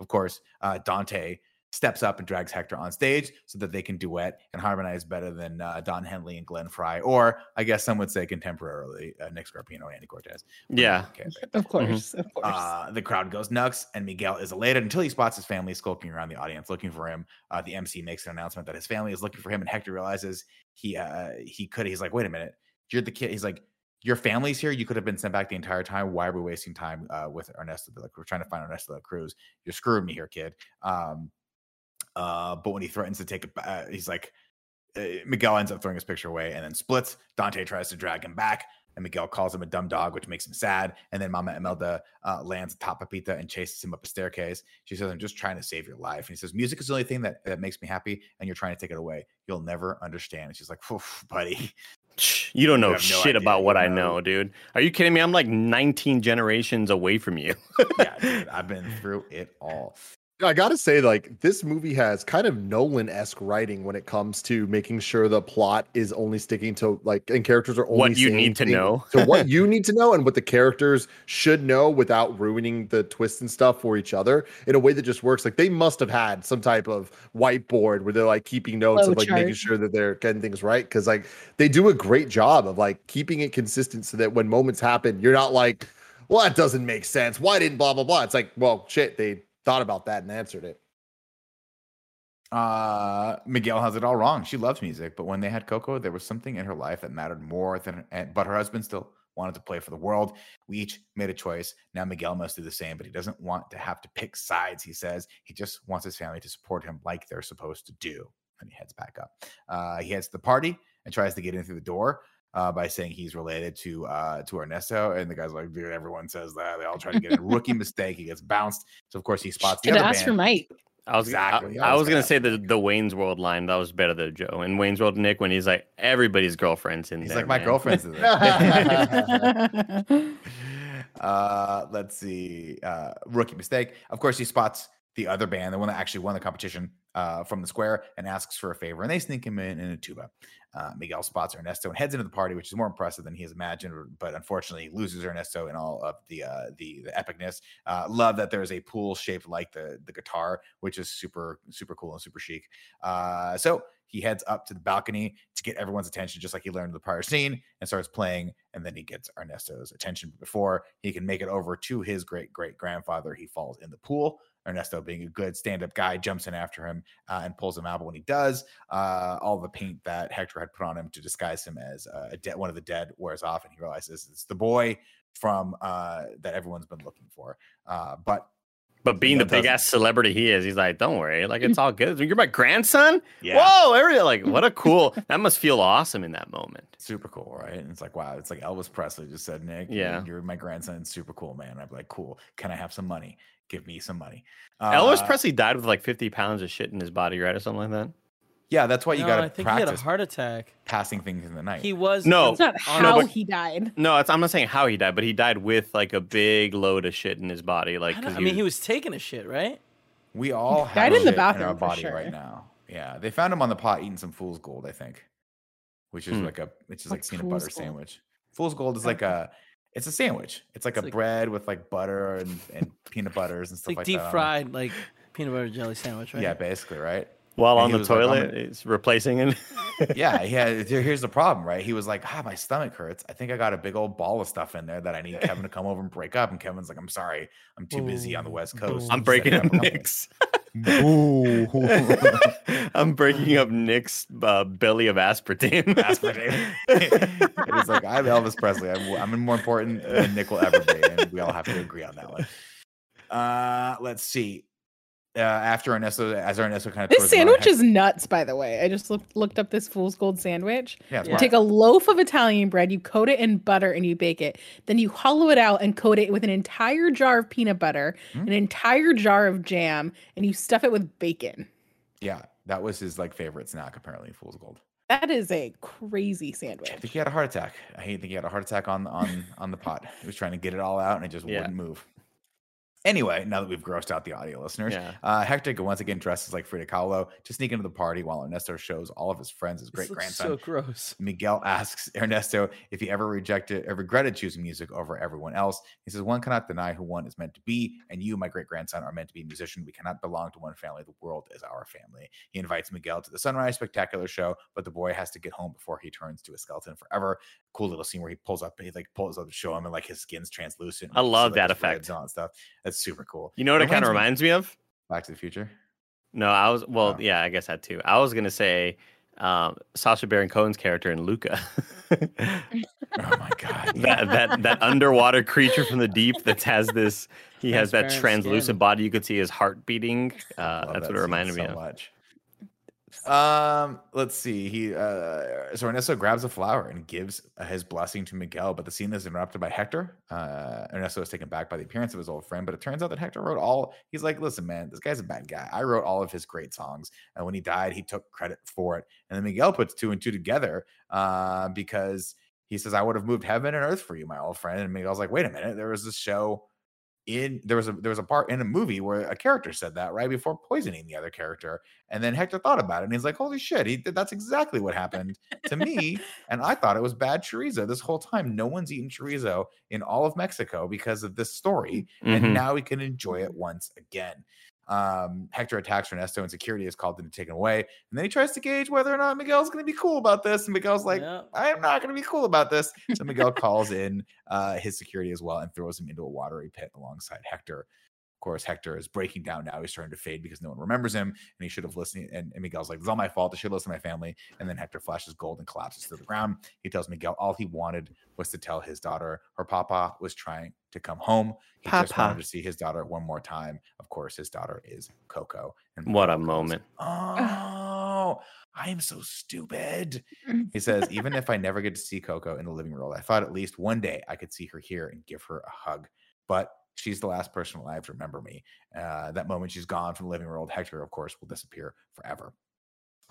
Of course, uh, Dante steps up and drags Hector on stage so that they can duet and harmonize better than uh, Don Henley and Glenn Frey, or I guess some would say contemporarily uh, Nick Scarpino and Andy Cortez. Yeah. Okay, Of course. Of course. uh, the crowd goes nuts, and Miguel is elated until he spots his family skulking around the audience looking for him. Uh, the MC makes an announcement that his family is looking for him, and Hector realizes he uh, he could. He's like, "Wait a minute, you're the kid." He's like, "Your family's here. You could have been sent back the entire time. Why are we wasting time uh, with Ernesto? de la- We're trying to find Ernesto de la Cruz. You're screwing me here, kid." Um, uh, but when he threatens to take it, ba- uh, he's like, uh, Miguel ends up throwing his picture away and then splits. Dante tries to drag him back, and Miguel calls him a dumb dog, which makes him sad. And then Mama Imelda uh, lands atop Pepita and chases him up a staircase. She says, I'm just trying to save your life. And he says, Music is the only thing that, that makes me happy, and you're trying to take it away. You'll never understand. And she's like, buddy. You don't know have no shit idea, about you what I know. know, dude. Are you kidding me? I'm like 19 generations away from you. yeah, dude, I've been through it all. I gotta say, like, this movie has kind of Nolan esque writing when it comes to making sure the plot is only sticking to like and characters are only What you need to know. to what you need to know and what the characters should know without ruining the twists and stuff for each other in a way that just works. Like they must have had some type of whiteboard where they're like keeping notes Flow of like making sure that they're getting things right. Cause like they do a great job of like keeping it consistent so that when moments happen, you're not like, well, that doesn't make sense. Why didn't blah blah blah? It's like, well, shit, they thought about that and answered it. Uh, Miguel has it all wrong. She loves music, but when they had Coco, there was something in her life that mattered more than. But her husband still wanted to play for the world. We each made a choice. Now Miguel must do the same, but he doesn't want to have to pick sides. He says he just wants his family to support him like they're supposed to do. And he heads back up. Uh, he heads to the party and tries to get in through the door. Uh, by saying he's related to uh, to Ernesto, and the guy's like, "Dude, everyone says that." They all try to get in. Rookie mistake. He gets bounced. So of course he spots the Should other have asked for. Mike. I was Exactly. I, I I was was gonna gonna say the the Wayne's World line that was better than Joe. And Wayne's World Nick when he's like everybody's girlfriend's in here. He's there. like, "My girlfriend's in there." uh, let's see. Uh, rookie mistake. Of course, he spots the other band, the one that actually won the competition uh, from the square, and asks for a favor. And they sneak him in in a tuba. Uh, Miguel spots Ernesto and heads into the party, which is more impressive than he has imagined. But unfortunately, loses Ernesto in all of the uh, the, the epicness. Uh, love that there is a pool shaped like the the guitar, which is super super cool and super chic. Uh, so he heads up to the balcony to get everyone's attention, just like he learned in the prior scene, and starts playing. And then he gets Ernesto's attention. Before he can make it over to his great great grandfather, he falls in the pool. Ernesto, being a good stand up guy, jumps in after him uh, and pulls him out. But when he does, uh, all the paint that Hector had put on him to disguise him as uh, a de- one of the dead wears off, and he realizes it's the boy from uh, that everyone's been looking for. Uh, but But being the big ass celebrity he is, he's like, "Don't worry, like it's all good. You're my grandson. Yeah. Whoa, like, what a cool. that must feel awesome in that moment. super cool, right? And it's like, wow, it's like Elvis Presley just said, Nick, Yeah. you're my grandson. Super cool, man. I'd be like, cool. Can I have some money? Give me some money. Elvis Uh, Presley died with like 50 pounds of shit in his body, right, or something like that. Yeah, that's why you No, got I to think he had a heart attack. passing things in the night. He was No. That's not on- how but- he died. No, it's, I'm not saying how he died, but he died with like a big load of shit in his body. Like, I, 'cause don't- I mean, he was taking a shit, right? we all Died have in the shit in bathroom our body sure. right now. Yeah, they found him on the pot eating some fool's gold, I think, which is Hmm. like a which is like What's peanut butter gold? sandwich. Fool's gold is like a it's a sandwich. It's like It's a like- bread with like butter and, and peanut butters and stuff like like, deep that. on fried, like peanut butter jelly sandwich, right? Yeah, basically, right? while and on the was like, toilet, gonna- it's replacing it. yeah, yeah. Here's the problem, right? He was like, "Ah, my stomach hurts. I think I got a big old ball of stuff in there that I need Kevin to come over and break up." And Kevin's like, "I'm sorry, I'm too busy on the West Coast. I'm breaking up up a company." Nick's. I'm breaking up Nick's uh, belly of aspartame. aspartame. it was like I'm Elvis Presley. I'm, I'm more important than Nick will ever be, and we all have to agree on that one. Uh, let's see. Uh, after Ernesto, as Ernesto kind of This sandwich is nuts, by the way. I just looked looked up this fool's gold sandwich. yeah, it's You take a loaf of Italian bread, you coat it in butter, and you bake it. Then you hollow it out and coat it with an entire jar of peanut butter, Hmm. an entire jar of jam, and you stuff it with bacon. yeah, that was his like favorite snack apparently. Fool's Gold. That is a crazy sandwich. I think he had a heart attack. I think he had a heart attack on on on the pot. He was trying to get it all out, and it just Yeah. wouldn't move. Anyway, now that we've grossed out the audio listeners, Yeah. uh, Hector once again dresses like Frida Kahlo to sneak into the party while Ernesto shows all of his friends his great grandson. So gross. Miguel asks Ernesto if he ever rejected or regretted choosing music over everyone else. He says, One cannot deny who one is meant to be, and you, my great grandson, are meant to be a musician. We cannot belong to one family. The world is our family. He invites Miguel to the Sunrise Spectacular show, but the boy has to get home before he turns to a skeleton forever. Cool little scene where he pulls up, he like pulls up to show him, and like his skin's translucent. I and you love like, that his effect. and stuff. That's super cool. You know what it kind of Reminds me- of? Back to the Future. No, I was well, Oh. yeah, I guess that too. I was gonna say um, Sacha Baron Cohen's character in Luca. Oh my god. that that that underwater creature from the deep that has this he has that translucent skin. body you could see his heart beating uh, that's that what it scene reminded me so of Much. Um, let's see. He uh so Ernesto grabs a flower and gives uh, his blessing to Miguel, but the scene is interrupted by Hector. Uh Ernesto is taken back by the appearance of his old friend, but it turns out that Hector wrote all he's like, listen, man, this guy's a bad guy. I wrote all of his great songs, and when he died, he took credit for it. And then Miguel puts two and two together uh because he says, I would have moved heaven and earth for you, my old friend. And Miguel's like, wait a minute, there was this show in there was a there was a part in a movie where a character said that right before poisoning the other character and then hector thought about it and he's like holy shit he that's exactly what happened to me and i thought it was bad chorizo this whole time no one's eaten chorizo in all of mexico because of this story and Mhm. now we can enjoy it once again um hector attacks ernesto and security is called in and taken away and then he tries to gauge whether or not miguel's going to be cool about this and miguel's like Yeah. I am not going to be cool about this. So Miguel calls in uh, his security as well and throws him into a watery pit alongside Hector. Of course, Hector is breaking down now. He's starting to fade because no one remembers him, and he should have listened. And, and Miguel's like, "It's all my fault. I should listen to my family." And then Hector flashes gold and collapses to the ground. He tells Miguel all he wanted was to tell his daughter her papa was trying to come home. He just wanted to see his daughter one more time. Of course, his daughter is Coco. And What a goes, moment. Oh, I am so stupid. Mm. He says, even if I never get to see Coco in the living room, I thought at least one day I could see her here and give her a hug. But she's the last person alive to remember me. Uh, that moment she's gone from the living world, Hector, of course, will disappear forever.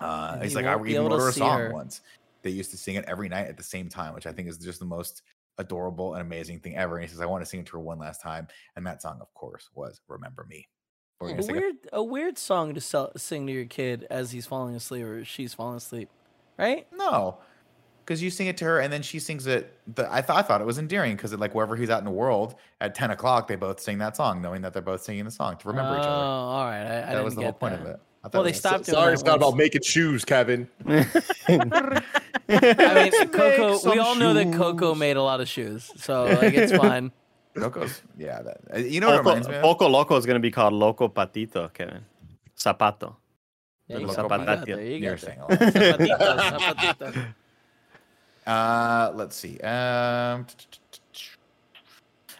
Uh, he's like, I even wrote her a song her. once. They used to sing it every night at the same time, which I think is just the most adorable and amazing thing ever. And he says, I want to sing it to her one last time. And that song, of course, was Remember Me. You A gonna say, Gav? weird, a weird song to sell, sing to your kid as he's falling asleep or she's falling asleep, right? No, because you sing it to her and then she sings it. The, I thought I thought it was endearing because like wherever he's out in the world at ten o'clock, they both sing that song, knowing that they're both singing the song to remember each other. Oh, all right. I, I That didn't was the get whole point that. of it. I thought Well, they stopped doing Sorry, that it's not about making shoes, Kevin. I mean, Coco. We some all know that Coco made a lot of shoes, so like it's fine. Coco's. Yeah, that uh, you know what it Poco, reminds me of? Poco Loco is going to be called Loco Patito, Kevin. Zapato. Yeah, you Loco got that. Patata. There you You're saying a lot. Zapatito, zapatito. Uh, let's see. Um,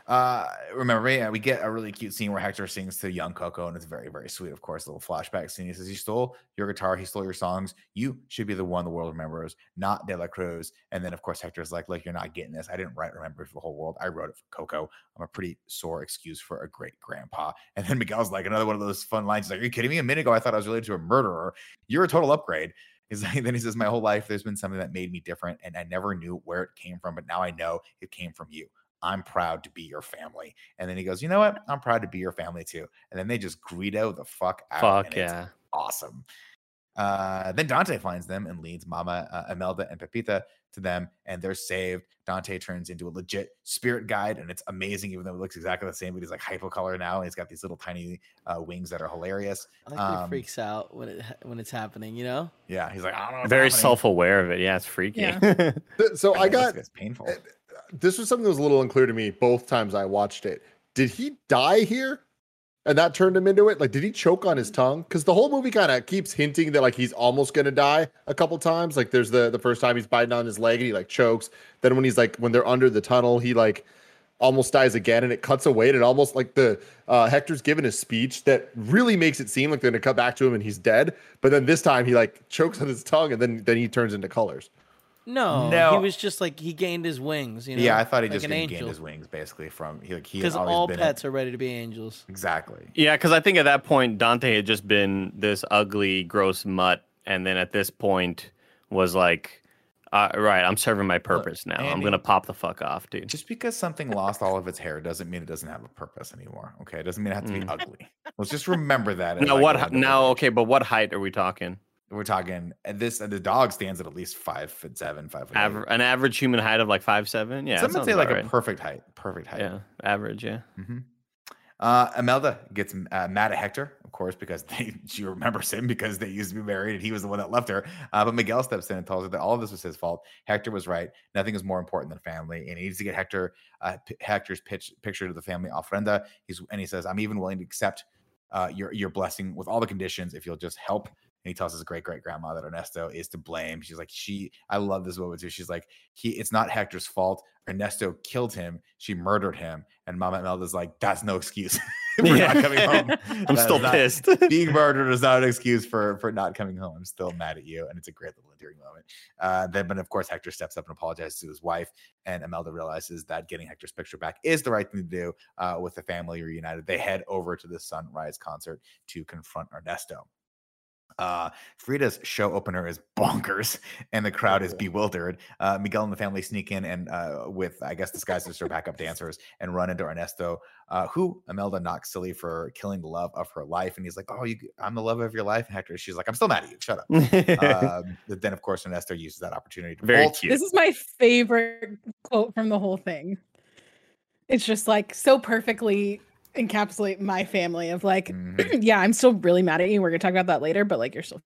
Uh, remember, yeah, we get a really cute scene where Hector sings to young Coco, and it's very, very sweet. Of course, little flashback scene. He says, "He stole your guitar. He stole your songs. You should be the one the world remembers, not De La Cruz." And then, of course, Hector's like, "Look, you're not getting this. I didn't write Remember for the whole world. I wrote it for Coco. I'm a pretty sore excuse for a great grandpa." And then Miguel's like, another one of those fun lines. He's like, "Are you kidding me? A minute ago, I thought I was related to a murderer. You're a total upgrade." He's like, then he says, My whole life, there's been something that made me different, and I never knew where it came from, but now I know it came from you. I'm proud to be your family. And then he goes, You know what? I'm proud to be your family too. And then they just grito the fuck out. Fuck and it's yeah. Awesome. Uh, then Dante finds them and leads Mama uh, Imelda and Pepita to them, and they're saved. Dante turns into a legit spirit guide, and it's amazing, even though it looks exactly the same. But he's like hypocolor now, and he's got these little tiny uh, wings that are hilarious. I like that Um, it freaks out when it when it's happening. You know. Yeah, he's like, I don't know. what's Very self-aware of it. Yeah, it's freaky. Yeah. So I know, got it's painful. this was something that was a little unclear to me both times I watched it. Did he die here? And that turned him into it? Like, did he choke on his tongue? Because the whole movie kind of keeps hinting that like he's almost gonna die a couple times. Like, there's the the first time he's biting on his leg and he like chokes. Then when he's like when they're under the tunnel, he like almost dies again, and it cuts away. And it almost like the uh, Hector's given a speech that really makes it seem like they're gonna cut back to him and he's dead. But then this time he like chokes on his tongue, and then then he turns into colors. No, No. he was just like he gained his wings. You know. yeah, I thought he like just an gained his wings basically from he like he Because all been a- pets are ready to be angels. exactly. Yeah, because I think at that point Dante had just been this ugly, gross mutt, and then at this point was like, uh, "Right, I'm serving my purpose now. I'm gonna pop the fuck off, dude." Just because something lost all of its hair doesn't mean it doesn't have a purpose anymore. Okay, it doesn't mean it has to be Mm. ugly. Let's just remember that. as Now I what? go Now okay, but what height are we talking? We're talking this the dog stands at at least five foot seven, five foot. Aver- an average human height of like five seven. Yeah, Some would say like about a perfect height. Perfect height. Yeah, average. Yeah. hmm Uh, Imelda gets uh, mad at Hector, of course, because they, she remembers him because they used to be married and he was the one that left her. Uh, but Miguel steps in and tells her that all of this was his fault. Hector was right. Nothing is more important than family, and he needs to get Hector uh, p- Hector's pitch, picture to the family ofrenda. He's and he says, "I'm even willing to accept uh, your your blessing with all the conditions if you'll just help." And he tells his great great grandma that Ernesto is to blame. She's like, she, I love this moment too. She's like, he, it's not Hector's fault. Ernesto killed him. She murdered him. And Mama Imelda's like, that's no excuse for Yeah. not coming home. I'm That still not- pissed. Being murdered is not an excuse for for not coming home. I'm still mad at you, and it's a great little endearing moment. Uh, then, but of course, Hector steps up and apologizes to his wife, and Imelda realizes that getting Hector's picture back is the right thing to do. Uh, with the family reunited, they head over to the Sunrise concert to confront Ernesto. Uh, Frida's show opener is bonkers, and the crowd is bewildered. Uh, Miguel and the family sneak in and uh, with, I guess, disguised as their backup dancers and run into Ernesto, uh, who Imelda knocks silly for killing the love of her life. And he's like, "Oh, you, I'm the love of your life." And Hector, she's like, "I'm still mad at you. Shut up." um, but then, of course, Ernesto uses that opportunity to Very bolt. cute. This is my favorite quote from the whole thing. It's just like so perfectly encapsulate my family of like, Mhm. yeah, I'm still really mad at you. We're gonna talk about that later, but like you're still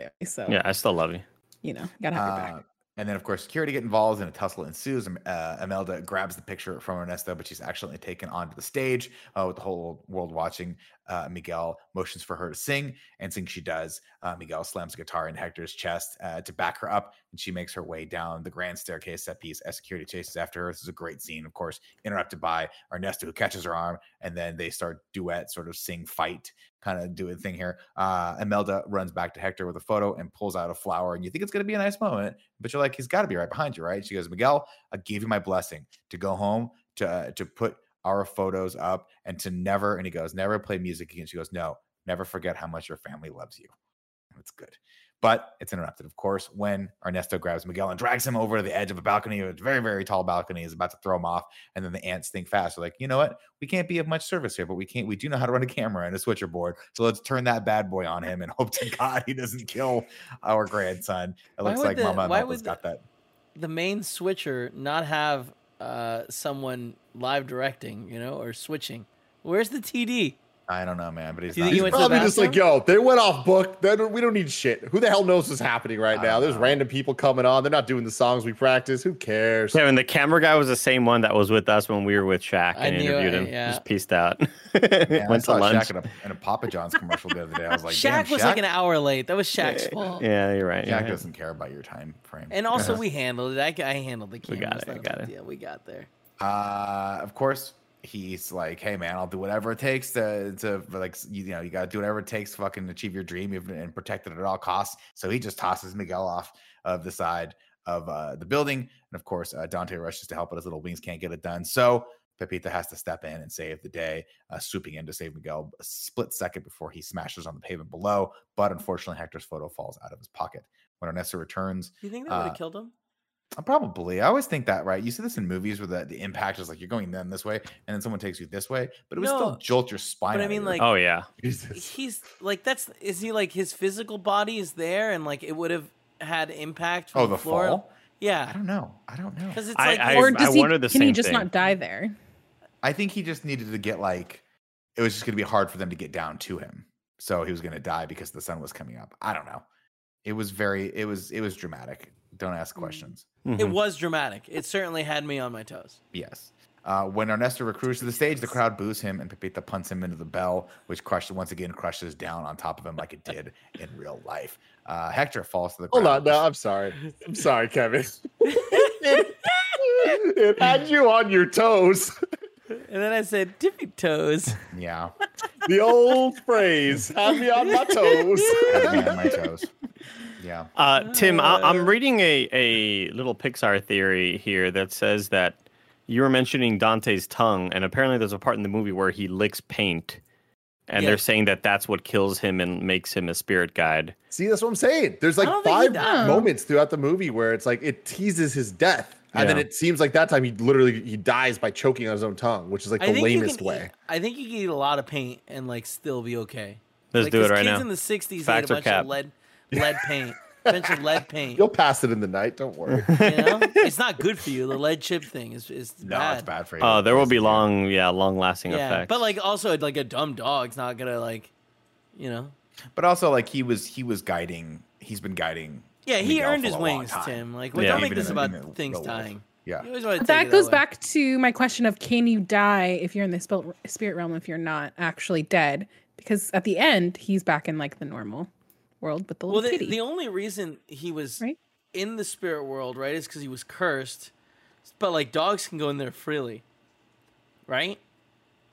family, so yeah, I still love you. you know, gotta have your back. Uh, and then, of course, security get involved and a tussle ensues. Uh, Imelda grabs the picture from Ernesto, but she's accidentally taken onto the stage uh, with the whole world watching. Uh, Miguel motions for her to sing, and sing she does. Uh, Miguel slams a guitar in Hector's chest uh, to back her up, and she makes her way down the grand staircase set piece as security chases after her. This is a great scene, of course, interrupted by Ernesto, who catches her arm, and then they start duet, sort of sing fight kind of doing a thing here. Uh, Imelda runs back to Hector with a photo and pulls out a flower, and you think it's going to be a nice moment, but you're like, he's got to be right behind you, right? She goes, Miguel, I gave you my blessing to go home to uh, to put our photos up and to never. And he goes, never play music again. She goes, no, never forget how much your family loves you. That's good. But it's interrupted, of course, when Ernesto grabs Miguel and drags him over to the edge of a balcony, a very, very tall balcony, is about to throw him off. And then the ants think fast. They're like, you know what? We can't be of much service here, but we can't, we do know how to run a camera and a switcher board. So let's turn that bad boy on him and hope to God he doesn't kill our grandson. It looks like the- Mama why would got that. The main switcher not have uh, someone live directing, you know, or switching. Where's the TD? I don't know, man, but he's not. think he He's went to the probably just like, yo, they went off book. They don't- we don't need shit. Who the hell knows what's happening right I now? There's know. random people coming on. They're not doing the songs we practice. Who cares? Kevin, the camera guy was the same one that was with us when we were with Shaq I and knew interviewed it, him. yeah. Just pieced out. Yeah, I Went to saw lunch. Shaq in a, in a Papa John's commercial the other day. I was like, Shaq was Shaq, like an hour late. That was Shaq's fault. Yeah, you're right. Shaq you're right. doesn't care about your time frame. And also, we handled it. I, I handled the We got it, we got it. Yeah, We got there. Uh, of course, he's like, "Hey, man, I'll do whatever it takes to to like you, you know you got to do whatever it takes to fucking achieve your dream even- and protect it at all costs." So he just tosses Miguel off of the side of uh, the building, and of course, uh, Dante rushes to help, but his little wings can't get it done. So Pepita has to step in and save the day, uh, swooping in to save Miguel a split second before he smashes on the pavement below. But unfortunately, Hector's photo falls out of his pocket. When Ernesto returns, Do you think that would Uh, have killed him? Uh, Probably. I always think that, right? You see this in movies where the, the impact is like you're going then this way, and then someone takes you this way, but it would still jolt your spine. but I mean, like- Oh yeah. Jesus. He's like that's is he like his physical body is there and like it would have had impact oh, the floor? fall. Yeah, I don't know. I don't know. because it's I- like I- or does he? wonder the can he just thing. not die there? I think he just needed to get like it was just going to be hard for them to get down to him, so he was going to die because the sun was coming up. I don't know. It was very. It was. It was dramatic. Don't ask Mm. questions. it Mhm. was dramatic. It certainly had me on my toes. Yes. Uh, when Ernesto recruits to the stage, the crowd boos him, and Pepita punts him into the bell, which crushes once again crushes down on top of him like it did in real life. Uh, Hector falls to the Hold ground. on, no, I'm sorry. I'm sorry, Kevin. it, it had you on your toes. And then I said, "Tippy toes." Yeah, The old phrase, "Have me on my toes." had me on my toes. Yeah. Uh, Tim, I- Uh, I'm reading a, a little Pixar theory here that says that you were mentioning Dante's tongue, and apparently there's a part in the movie where he licks paint, and Yeah. they're saying that that's what kills him and makes him a spirit guide. See, that's what I'm saying. There's like I don't think he five moments throughout the movie where it's like it teases his death, and then it seems like that time he literally he dies by choking on his own tongue, which is like I the lamest way. Eat, I think you can eat a lot of paint and like still be okay. Let's like, do it 'cause right kids now. in the '60s Facts ate a bunch cap? of lead, lead paint, bunch of lead paint. You'll pass it in the night. Don't worry. You know, it's not good for you. The lead chip thing is is No, bad. it's bad for you. Oh, there will be long, yeah, long lasting Yeah, effects. but like also like a dumb dog's not gonna like, you know. But also, like he was, he was guiding. He's been guiding. Yeah, he Miguel earned his wings, time. Tim. Like, Yeah. don't make this about the things real world. dying. Yeah. You always want to That goes way. back to my question of can you die if you're in the spirit realm if you're not actually dead? Because at the end, he's back in like the normal world with the Well, the, kitty. the only reason he was Right. in the spirit world, right, is because he was cursed. But like dogs can go in there freely, right?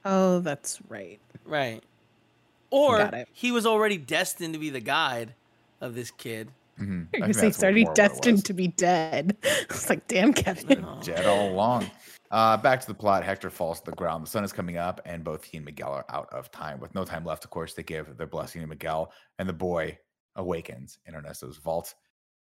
oh, that's right. Right. Or he was already destined to be the guide of this kid. Mhm. I You're think gonna say he's already more was. destined to be dead. It's like, damn, Kevin. Dead all along. Uh, back to the plot. Hector falls to the ground. The sun is coming up, and both he and Miguel are out of time. With no time left, of course, they give their blessing to Miguel, and the boy awakens in Ernesto's vault.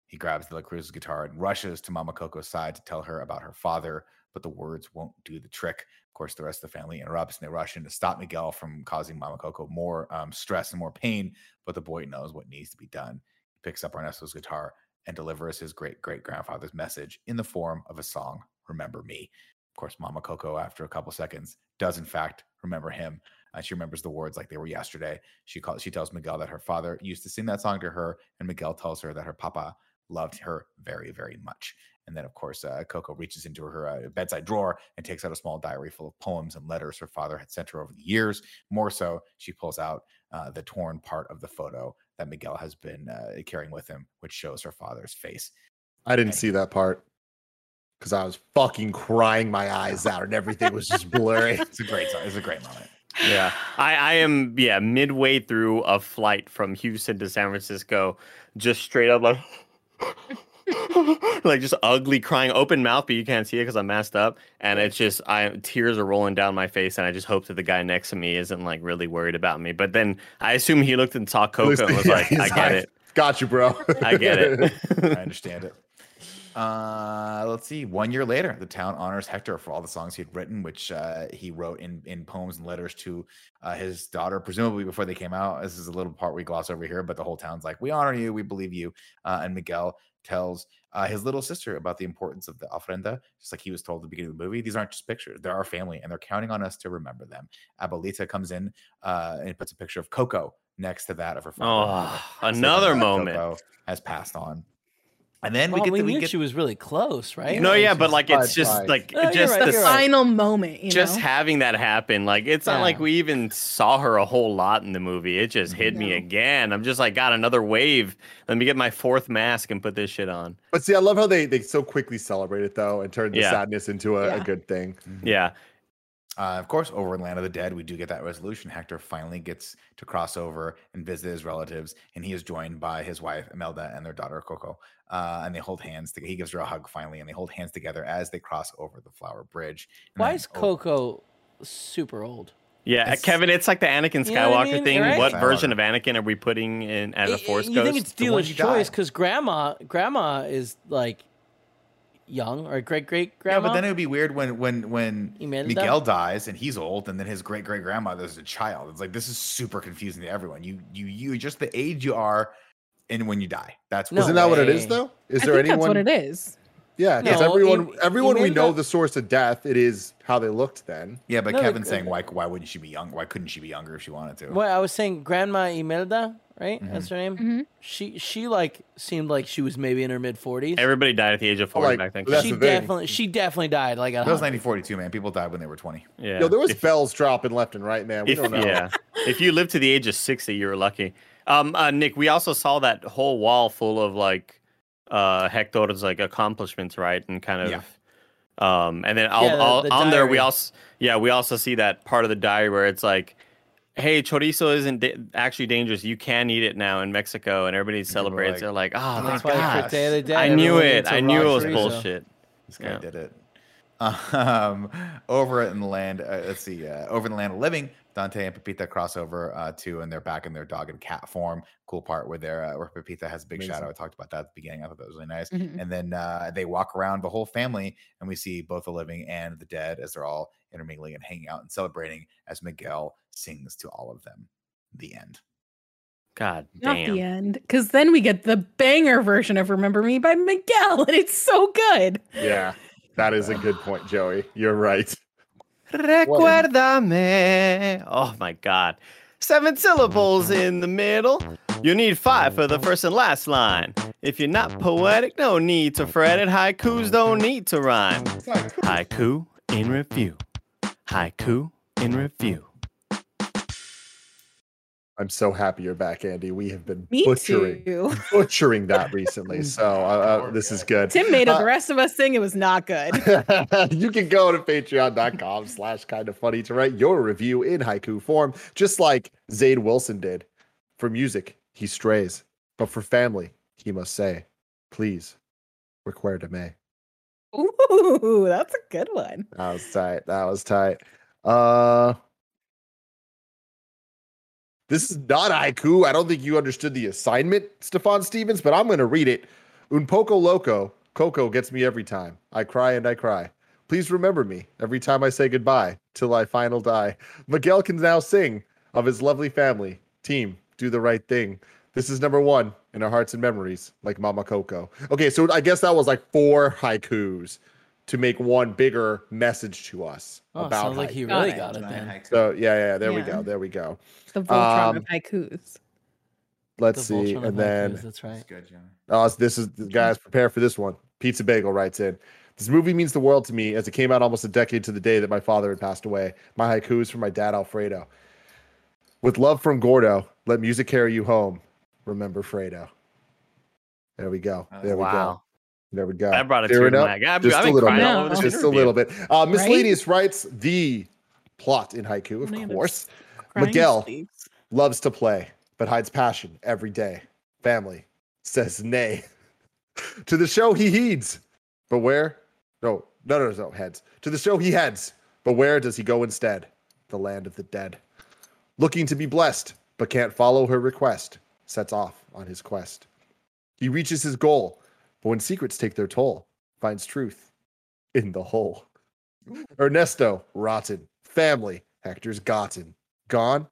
He grabs De La Cruz's guitar and rushes to Mama Coco's side to tell her about her father, but the words won't do the trick. Of course, the rest of the family interrupts and they rush in to stop Miguel from causing Mama Coco more um, stress and more pain, but the boy knows what needs to be done. He picks up Ernesto's guitar and delivers his great great grandfather's message in the form of a song, Remember Me. Of course, Mama Coco, after a couple seconds, does in fact remember him. And she remembers the words like they were yesterday. She calls, she tells Miguel that her father used to sing that song to her, and Miguel tells her that her papa loved her very, very much. And then, of course, uh, Coco reaches into her uh, bedside drawer and takes out a small diary full of poems and letters her father had sent her over the years. More so, she pulls out uh, the torn part of the photo that Miguel has been uh, carrying with him, which shows her father's face. I didn't see that part because I was fucking crying my eyes out, and everything was just blurry. It's a great song. It's a great moment. Yeah, I, I am. Yeah, midway through a flight from Houston to San Francisco, just straight up like, like just ugly crying, open mouth, but you can't see it because I'm masked up, and it's just I tears are rolling down my face, and I just hope that the guy next to me isn't like really worried about me. But then I assume he looked and saw Coco and was like, he's I get it, Got you, bro. I get it. I understand it. Uh, let's see. One year later, the town honors Hector for all the songs he had written, which uh, he wrote in in poems and letters to uh, his daughter, presumably before they came out. This is a little part we gloss over here, but the whole town's like, "We honor you, we believe you." Uh, and Miguel tells uh, his little sister about the importance of the ofrenda, just like he was told at the beginning of the movie. These aren't just pictures; they're our family, and they're counting on us to remember them. Abuelita comes in uh, and puts a picture of Coco next to that of her father. Oh, another moment. Coco has passed on. And then Well, we we, get the, we knew get she was really close, right? No, yeah, but like it's just five. like oh, No, just right, the you're right. Final moment, you just know? having that happen. Like it's not like we even saw her a whole lot in the movie. It just hit me again. I'm just like, got another wave. Let me get my fourth mask and put this shit on. But see, I love how they they so quickly celebrate it though and turn the Yeah. sadness into a, a good thing. Yeah, Uh, of course, over in Land of the Dead, we do get that resolution. Hector finally gets to cross over and visit his relatives, and he is joined by his wife Imelda and their daughter Coco. Uh, and they hold hands. To, he gives her a hug finally, and they hold hands together as they cross over the Flower Bridge. And Why then- is oh, Coco super old? yeah, It's- Kevin. It's like the Anakin Skywalker You know what I mean, thing. right? What Skywalker. version of Anakin are we putting in as a Force you ghost? think it's The one dealer's choice because grandma, grandma is like young or great great grandma. Yeah, but then it would be weird when when when Imelda? Miguel dies and he's old, and then his great great grandmother's a child. It's like this is super confusing to everyone. You you you just the age you are, and when you die. That's No Isn't that what it is though? Is I there think anyone? that's what it is. Yeah, because No, everyone Im- everyone we know the source of death. It is how they looked then. Yeah, but No, Kevin's saying why why wouldn't she be young? Why couldn't she be younger if she wanted to? Well, I was saying Grandma Imelda, right? Mm-hmm. That's her name. Mhm. She she like seemed like she was maybe in her mid forties. Everybody died at the age of 40 like, back then. She definitely she definitely died like at That was 100. 1942, man. People died when they were 20. yeah. Yo, there was If- bells dropping left and right, man. We if, don't know. Yeah. if you live to the age of 60, you're lucky. Um, uh, Nick, we also saw that whole wall full of like uh Hector's like accomplishments, right? And kind of Yeah. um and then all, Yeah, the- all, the on there we also yeah, we also see that part of the diary where it's like Hey, chorizo isn't da- actually dangerous. You can eat it now in Mexico, and everybody celebrates. like, They're like, "Oh, "Oh my That's thank why God!" for Day of the Dead, I knew it. I knew it was chorizo. bullshit. This guy Yeah. did it. Um, over in the land, uh, let's see, uh, over in the land of living, Dante and Pepita cross over uh, too, and they're back in their dog and cat form. Cool part where they're uh, where Pepita has a big Amazing. shadow. I talked about that at the beginning. I thought that was really nice. Mhm. And then uh, they walk around the whole family, and we see both the living and the dead as they're all intermingling and hanging out and celebrating as Miguel sings to all of them. The end. God Not damn. the end. Because then we get the banger version of Remember Me by Miguel, and it's so good. Yeah, that is a good point, Joey. You're right. Recuérdame. Oh my God. Seven syllables in the middle. You need five for the first and last line. If you're not poetic, no need to fret it. Haikus don't need to rhyme. Haiku in review. Haiku in review. I'm so happy you're back, Andy. We have been Me butchering too. butchering that recently, so uh, uh, this is good. Tim made Uh, the rest of us sing. It was not good. you can go to patreon.com slash kind of funny to write your review in haiku form, just like Zayd Wilson did. For music, he strays, but for family, he must say, please, recuerda me. Ooh, that's a good one. That was tight. That was tight. Uh this is not haiku. I don't think you understood the assignment, Stefan Stevens, but I'm gonna read it. Un poco loco, Coco gets me every time. I cry and I cry. Please remember me every time I say goodbye till I final die. Miguel can now sing of his lovely family. Team, do the right thing. This is number one in our hearts and memories, like Mama Coco. Okay, so I guess that was like four haikus to make one bigger message to us Oh, about sounds like haiku. he Got really it. got it then. So yeah, yeah, there we go, there we go. The Voltron Um, of haikus. Let's The see, Voltron and then haikus, that's right. Good, John. Oh, this is guys, prepare for this one. Pizza Bagel writes in. This movie means the world to me as it came out almost a decade to the day that my father had passed away. My haiku is from my dad Alfredo. With love from Gordo, let music carry you home. Remember Fredo. There we go. There we go. Wow. There we go. That brought a Tear tear it to my eye. I've, Just I've a little bit. all over this Just a little bit. Uh, Miss Right? Ladies writes the plot in haiku, of Fernandez. course. Miguel. sleeves. loves to play, but hides passion every day. Family says nay. to the show he heeds, but where? No, no, no, no, heads. To the show he heads, but where does he go instead? The land of the dead. Looking to be blessed, but can't follow her request, sets off on his quest. He reaches his goal, but when secrets take their toll, finds truth in the hole. Ernesto, rotten. Family, Hector's gotten. Gone,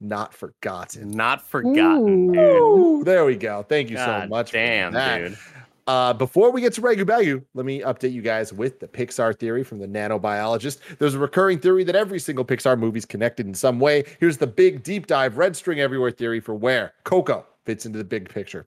not forgotten. Not forgotten, dude. Ooh, there we go. Thank you God so much. for damn, that. dude. Uh, before we get to Regu Bagu, let me update you guys with the Pixar theory from the nanobiologist. There's a recurring theory that every single Pixar movie is connected in some way. Here's the big deep dive red string everywhere theory for where Coco fits into the big picture.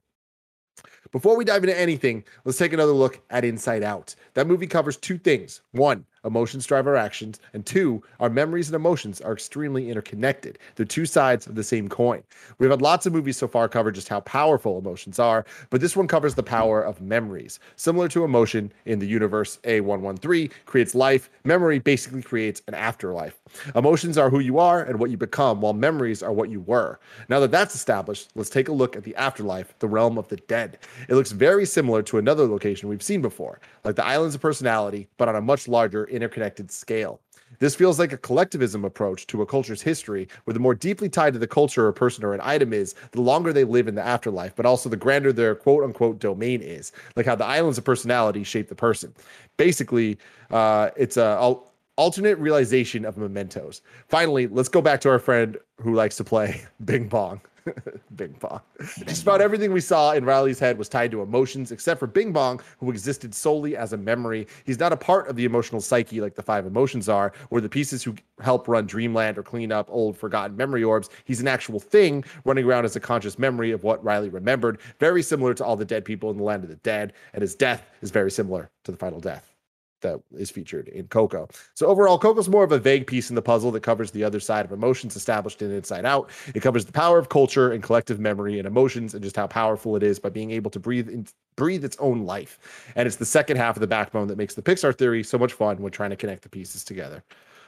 Before we dive into anything, let's take another look at Inside Out. That movie covers two things. One, emotions drive our actions, and two, our memories and emotions are extremely interconnected. They're two sides of the same coin. We've had lots of movies so far cover just how powerful emotions are, but this one covers the power of memories. Similar to emotion in the universe A113 creates life, memory basically creates an afterlife. Emotions are who you are and what you become, while memories are what you were. Now that that's established, let's take a look at the afterlife, the realm of the dead. It looks very similar to another location we've seen before, like the Islands of Personality, but on a much larger interconnected scale. This feels like a collectivism approach to a culture's history, where the more deeply tied to the culture a person or an item is, the longer they live in the afterlife, but also the grander their quote unquote domain is, like how the islands of personality shape the person. Basically, uh, it's a al- alternate realization of mementos. Finally, let's go back to our friend who likes to play Bing Bong. Bing Bong. Just about everything we saw in Riley's head was tied to emotions, except for Bing Bong, who existed solely as a memory. He's not a part of the emotional psyche like the five emotions are, or the pieces who help run Dreamland or clean up old forgotten memory orbs. He's an actual thing running around as a conscious memory of what Riley remembered, very similar to all the dead people in the land of the dead, and his death is very similar to the final death that is featured in Coco. So overall, Coco's more of a vague piece in the puzzle that covers the other side of emotions established in Inside Out. It covers the power of culture and collective memory and emotions and just how powerful it is by being able to breathe in, breathe its own life. And it's the second half of the backbone that makes the Pixar theory so much fun when trying to connect the pieces together.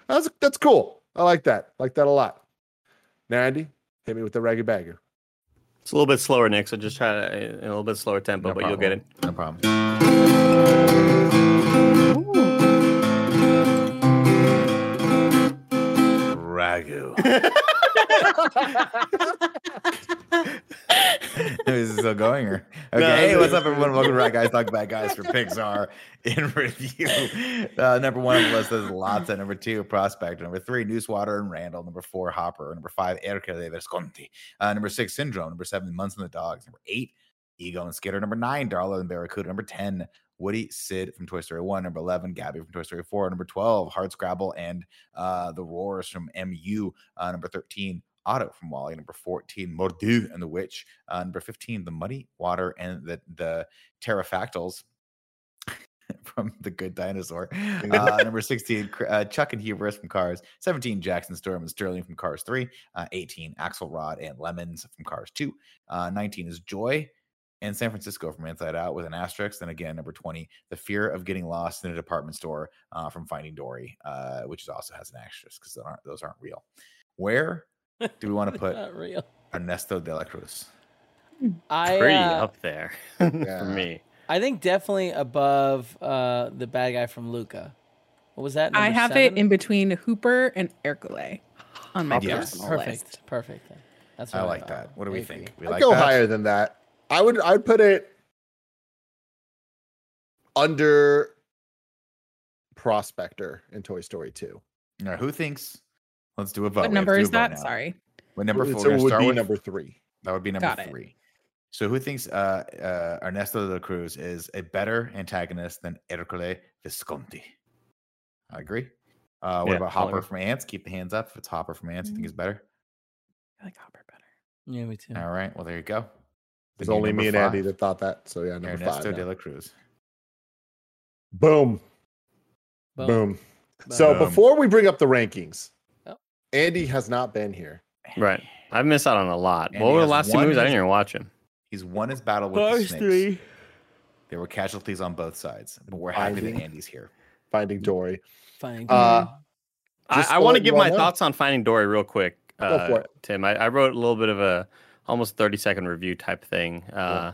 That's that's cool. I like that. like that a lot. Now, Andy, hit me with the ragged bagger. It's a little bit slower, Nick. So just try to, in a little bit slower tempo, No but you'll get it. No problem. Ragu. Is it still going or okay? No, hey, what's up, everyone? Welcome to Rat Guys Talk Bad Guys for Pixar in review. Uh, number one on the list is Lotso. Number two, prospect Number three, Newswater and Randall. Number four, Hopper. Number five, Ercole de Visconti. Uh, number six, Syndrome. Number seven, Muntz and the Dogs. Number eight, Ego and Skinner. Number nine, Darla and Barracuda. Number 10, Woody, Sid from Toy Story 1. Number 11, Gabby from Toy Story 4. Number 12, Hardscrabble and uh, The Roars from MU. Uh, number 13, Auto from WALL-E. Number 14, Mor'du and the Witch. Uh, number 15, The Muddy Water and the, the Pterodactyls from The Good Dinosaur. Uh, number 16, uh, Chuck and Hubris from Cars. 17, Jackson Storm and Sterling from Cars 3. Uh, 18, Axlerod and Lemons from Cars 2. Uh, 19 is Joy and San Francisco from Inside Out with an asterisk. Then again, number 20, The Fear of Getting Lost in a Department Store uh, from Finding Dory, uh, which also has an asterisk because those aren't, those aren't real. Where do we want to put real. Ernesto de la Cruz? I Pretty uh, up there Yeah. for me. I think definitely above uh, the bad guy from Luca. What was that? I have seven? it in between Hopper and Ercole on my Yes. personal perfect. list. Perfect. then. That's I what like thought. that. What do we agree. think? We I'd like go that? higher than that. I would I'd put it under Prospector in Toy Story 2. All right, who thinks? Let's do a vote. What We have to number is that? now. Sorry. What number So four? it would be with- number three. That would be number Got it. three. So who thinks uh, uh, Ernesto de la Cruz is a better antagonist than Ercole Visconti? I agree. Uh, what Yeah, about Hopper from Ants? Keep the hands up. If it's Hopper from Ants, you think it's better? I like Hopper better. Yeah, me too. All right. Well, there you go. There's Then only me and number Andy that thought that. So yeah, number Ernesto five. de la Cruz. Boom. Boom. Boom. So Boom. before we bring up the rankings, Oh. Andy has not been here. Right. I've missed out on a lot. And what were the last two one movies? I didn't even watch him. He's won his battle with the snakes. There were casualties on both sides, but we're happy that Andy's here. Finding Dory. Fine. Uh, I, I want to give my know. thoughts on Finding Dory real quick, Go uh, for it. Tim. I, I wrote a little bit of a almost 30 second review type thing. Uh,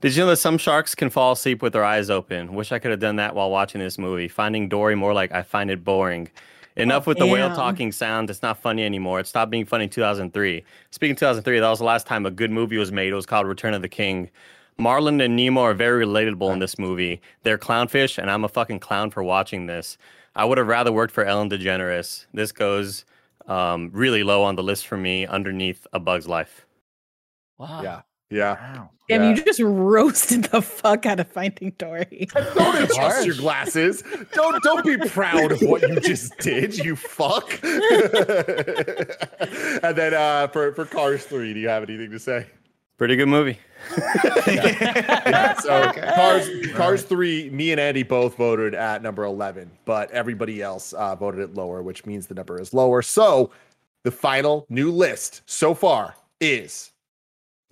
Did you know that some sharks can fall asleep with their eyes open? Wish I could have done that while watching this movie. Finding Dory more like I find it boring. Enough with the whale talking sounds. It's not funny anymore. It stopped being funny in 2003. Speaking of 2003, that was the last time a good movie was made. It was called Return of the King. Marlon and Nemo are very relatable in this movie. They're clownfish, and I'm a fucking clown for watching this. I would have rather worked for Ellen DeGeneres. This goes um, really low on the list for me, underneath A Bug's Life. Wow. Yeah. Yeah. Wow. Damn, Yeah. you just roasted the fuck out of Finding Dory. Don't adjust Harsh. your glasses. Don't don't be proud of what you just did, you fuck. and then uh for, for Cars 3, do you have anything to say? Pretty good movie. yeah, so Cars, Cars three, me and Andy both voted at number eleven, but everybody else uh, voted it lower, which means the number is lower. So the final new list so far is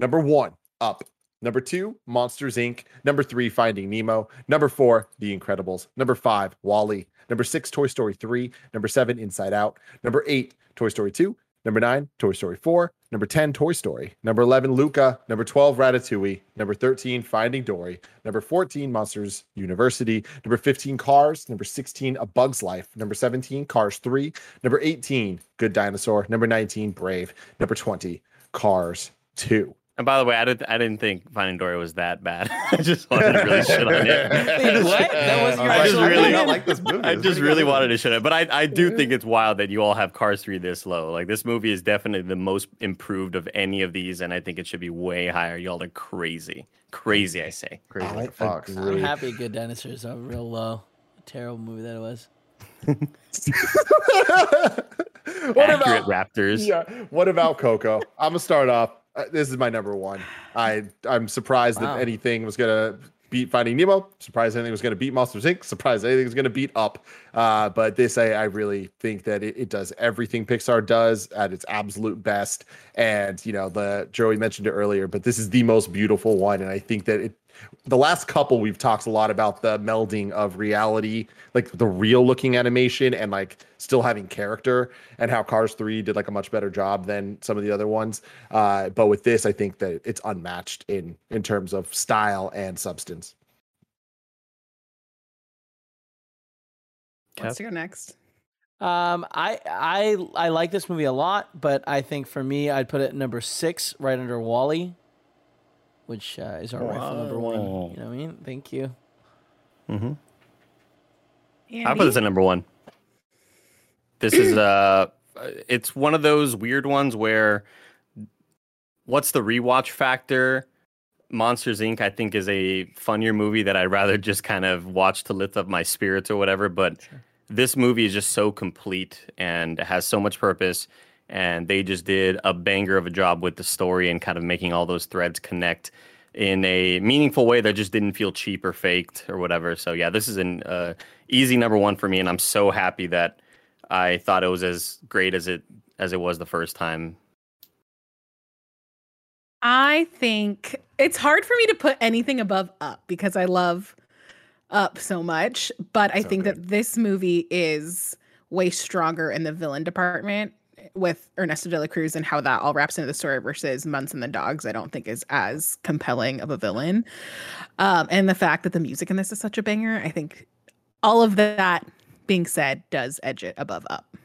number one, Up. Number two, Monsters Inc. Number three, Finding Nemo. Number four, The Incredibles. Number five, WALL-E. Number six, Toy Story 3. Number seven, Inside Out. Number eight, Toy Story 2. Number nine, Toy Story 4. Number 10, Toy Story. Number 11, Luca. Number 12, Ratatouille. Number 13, Finding Dory. Number 14, Monsters University. Number 15, Cars. Number 16, A Bug's Life. Number 17, Cars 3. Number 18, Good Dinosaur. Number 19, Brave. Number 20, Cars 2. And by the way, I didn't I didn't think Finding Dory was that bad. I just wanted to really shit on it. what? That was your I just actual really opinion? like this movie. I just really wanted to shit on it. But I, I do think it's wild that you all have Cars 3 this low. Like this movie is definitely the most improved of any of these, and I think it should be way higher. Y'all are crazy. Crazy, I say. Crazy I like Fox. Agree. I'm happy Good Dinosaurs are real low. Terrible movie that it was. what Accurate about Raptors. yeah? What about Coco? I'm gonna start off. Uh, this is my number one. I I'm surprised Wow. that anything was gonna beat Finding Nemo. Surprised anything was gonna beat Monsters Inc. Surprised anything was gonna beat Up. Uh, but this I, I really think that it, it does everything Pixar does at its absolute best. And you know the Joey mentioned it earlier, but this is the most beautiful one, and I think that it the last couple we've talked a lot about the melding of reality like the real looking animation and like still having character and how cars 3 did like a much better job than some of the other ones. Uh but with this i think that it's unmatched in in terms of style and substance. Wants to go next. Um, I I I like this movie a lot, but I think for me, I'd put it at number six, right under WALL-E, which uh, is our rifle number one. You know what I mean? Thank you. Mm-hmm. I put this at number one. This is uh it's one of those weird ones where what's the rewatch factor? Monsters Inc. I think is a funnier movie that I'd rather just kind of watch to lift up my spirits or whatever. But this movie is just so complete and has so much purpose. And they just did a banger of a job with the story and kind of making all those threads connect in a meaningful way that just didn't feel cheap or faked or whatever. So yeah, this is an uh, easy number one for me, and I'm so happy that I thought it was as great as it as it was the first time. I think it's hard for me to put anything above Up because I love Up so much, but I So think good. that this movie is way stronger in the villain department with Ernesto de la Cruz and how that all wraps into the story versus Muntz and the Dogs. I don't think is as compelling of a villain, um, and the fact that the music in this is such a banger. I think all of that being said does edge it above Up.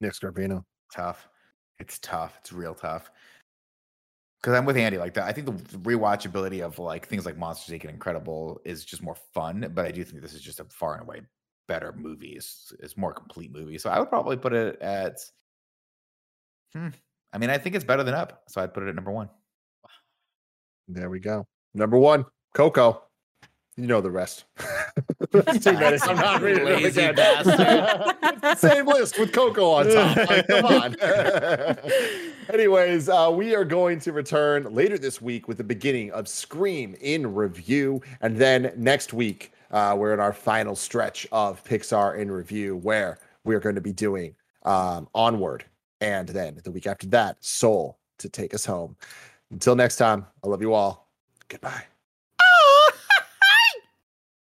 nick scarpino tough. It's tough. It's real tough. Because I'm with Andy like that. I think the rewatchability of like things like Monsters Inc. and Incredible is just more fun. But I do think this is just a far and away better movie. It's, it's more complete movie. So I would probably put it at. Hmm. I mean, I think it's better than Up, so I'd put it at number one. there we go number one coco you know the rest Two minutes. I'm not reading it Lazy again. bastard. Same list with Coco on top. Like, come on. Anyways, uh, we are going to return later this week with the beginning of Scream in review. And then next week, uh, we're in our final stretch of Pixar in review, where we're going to be doing um, Onward. And then the week after that, Soul to take us home. Until next time, I love you all. Goodbye.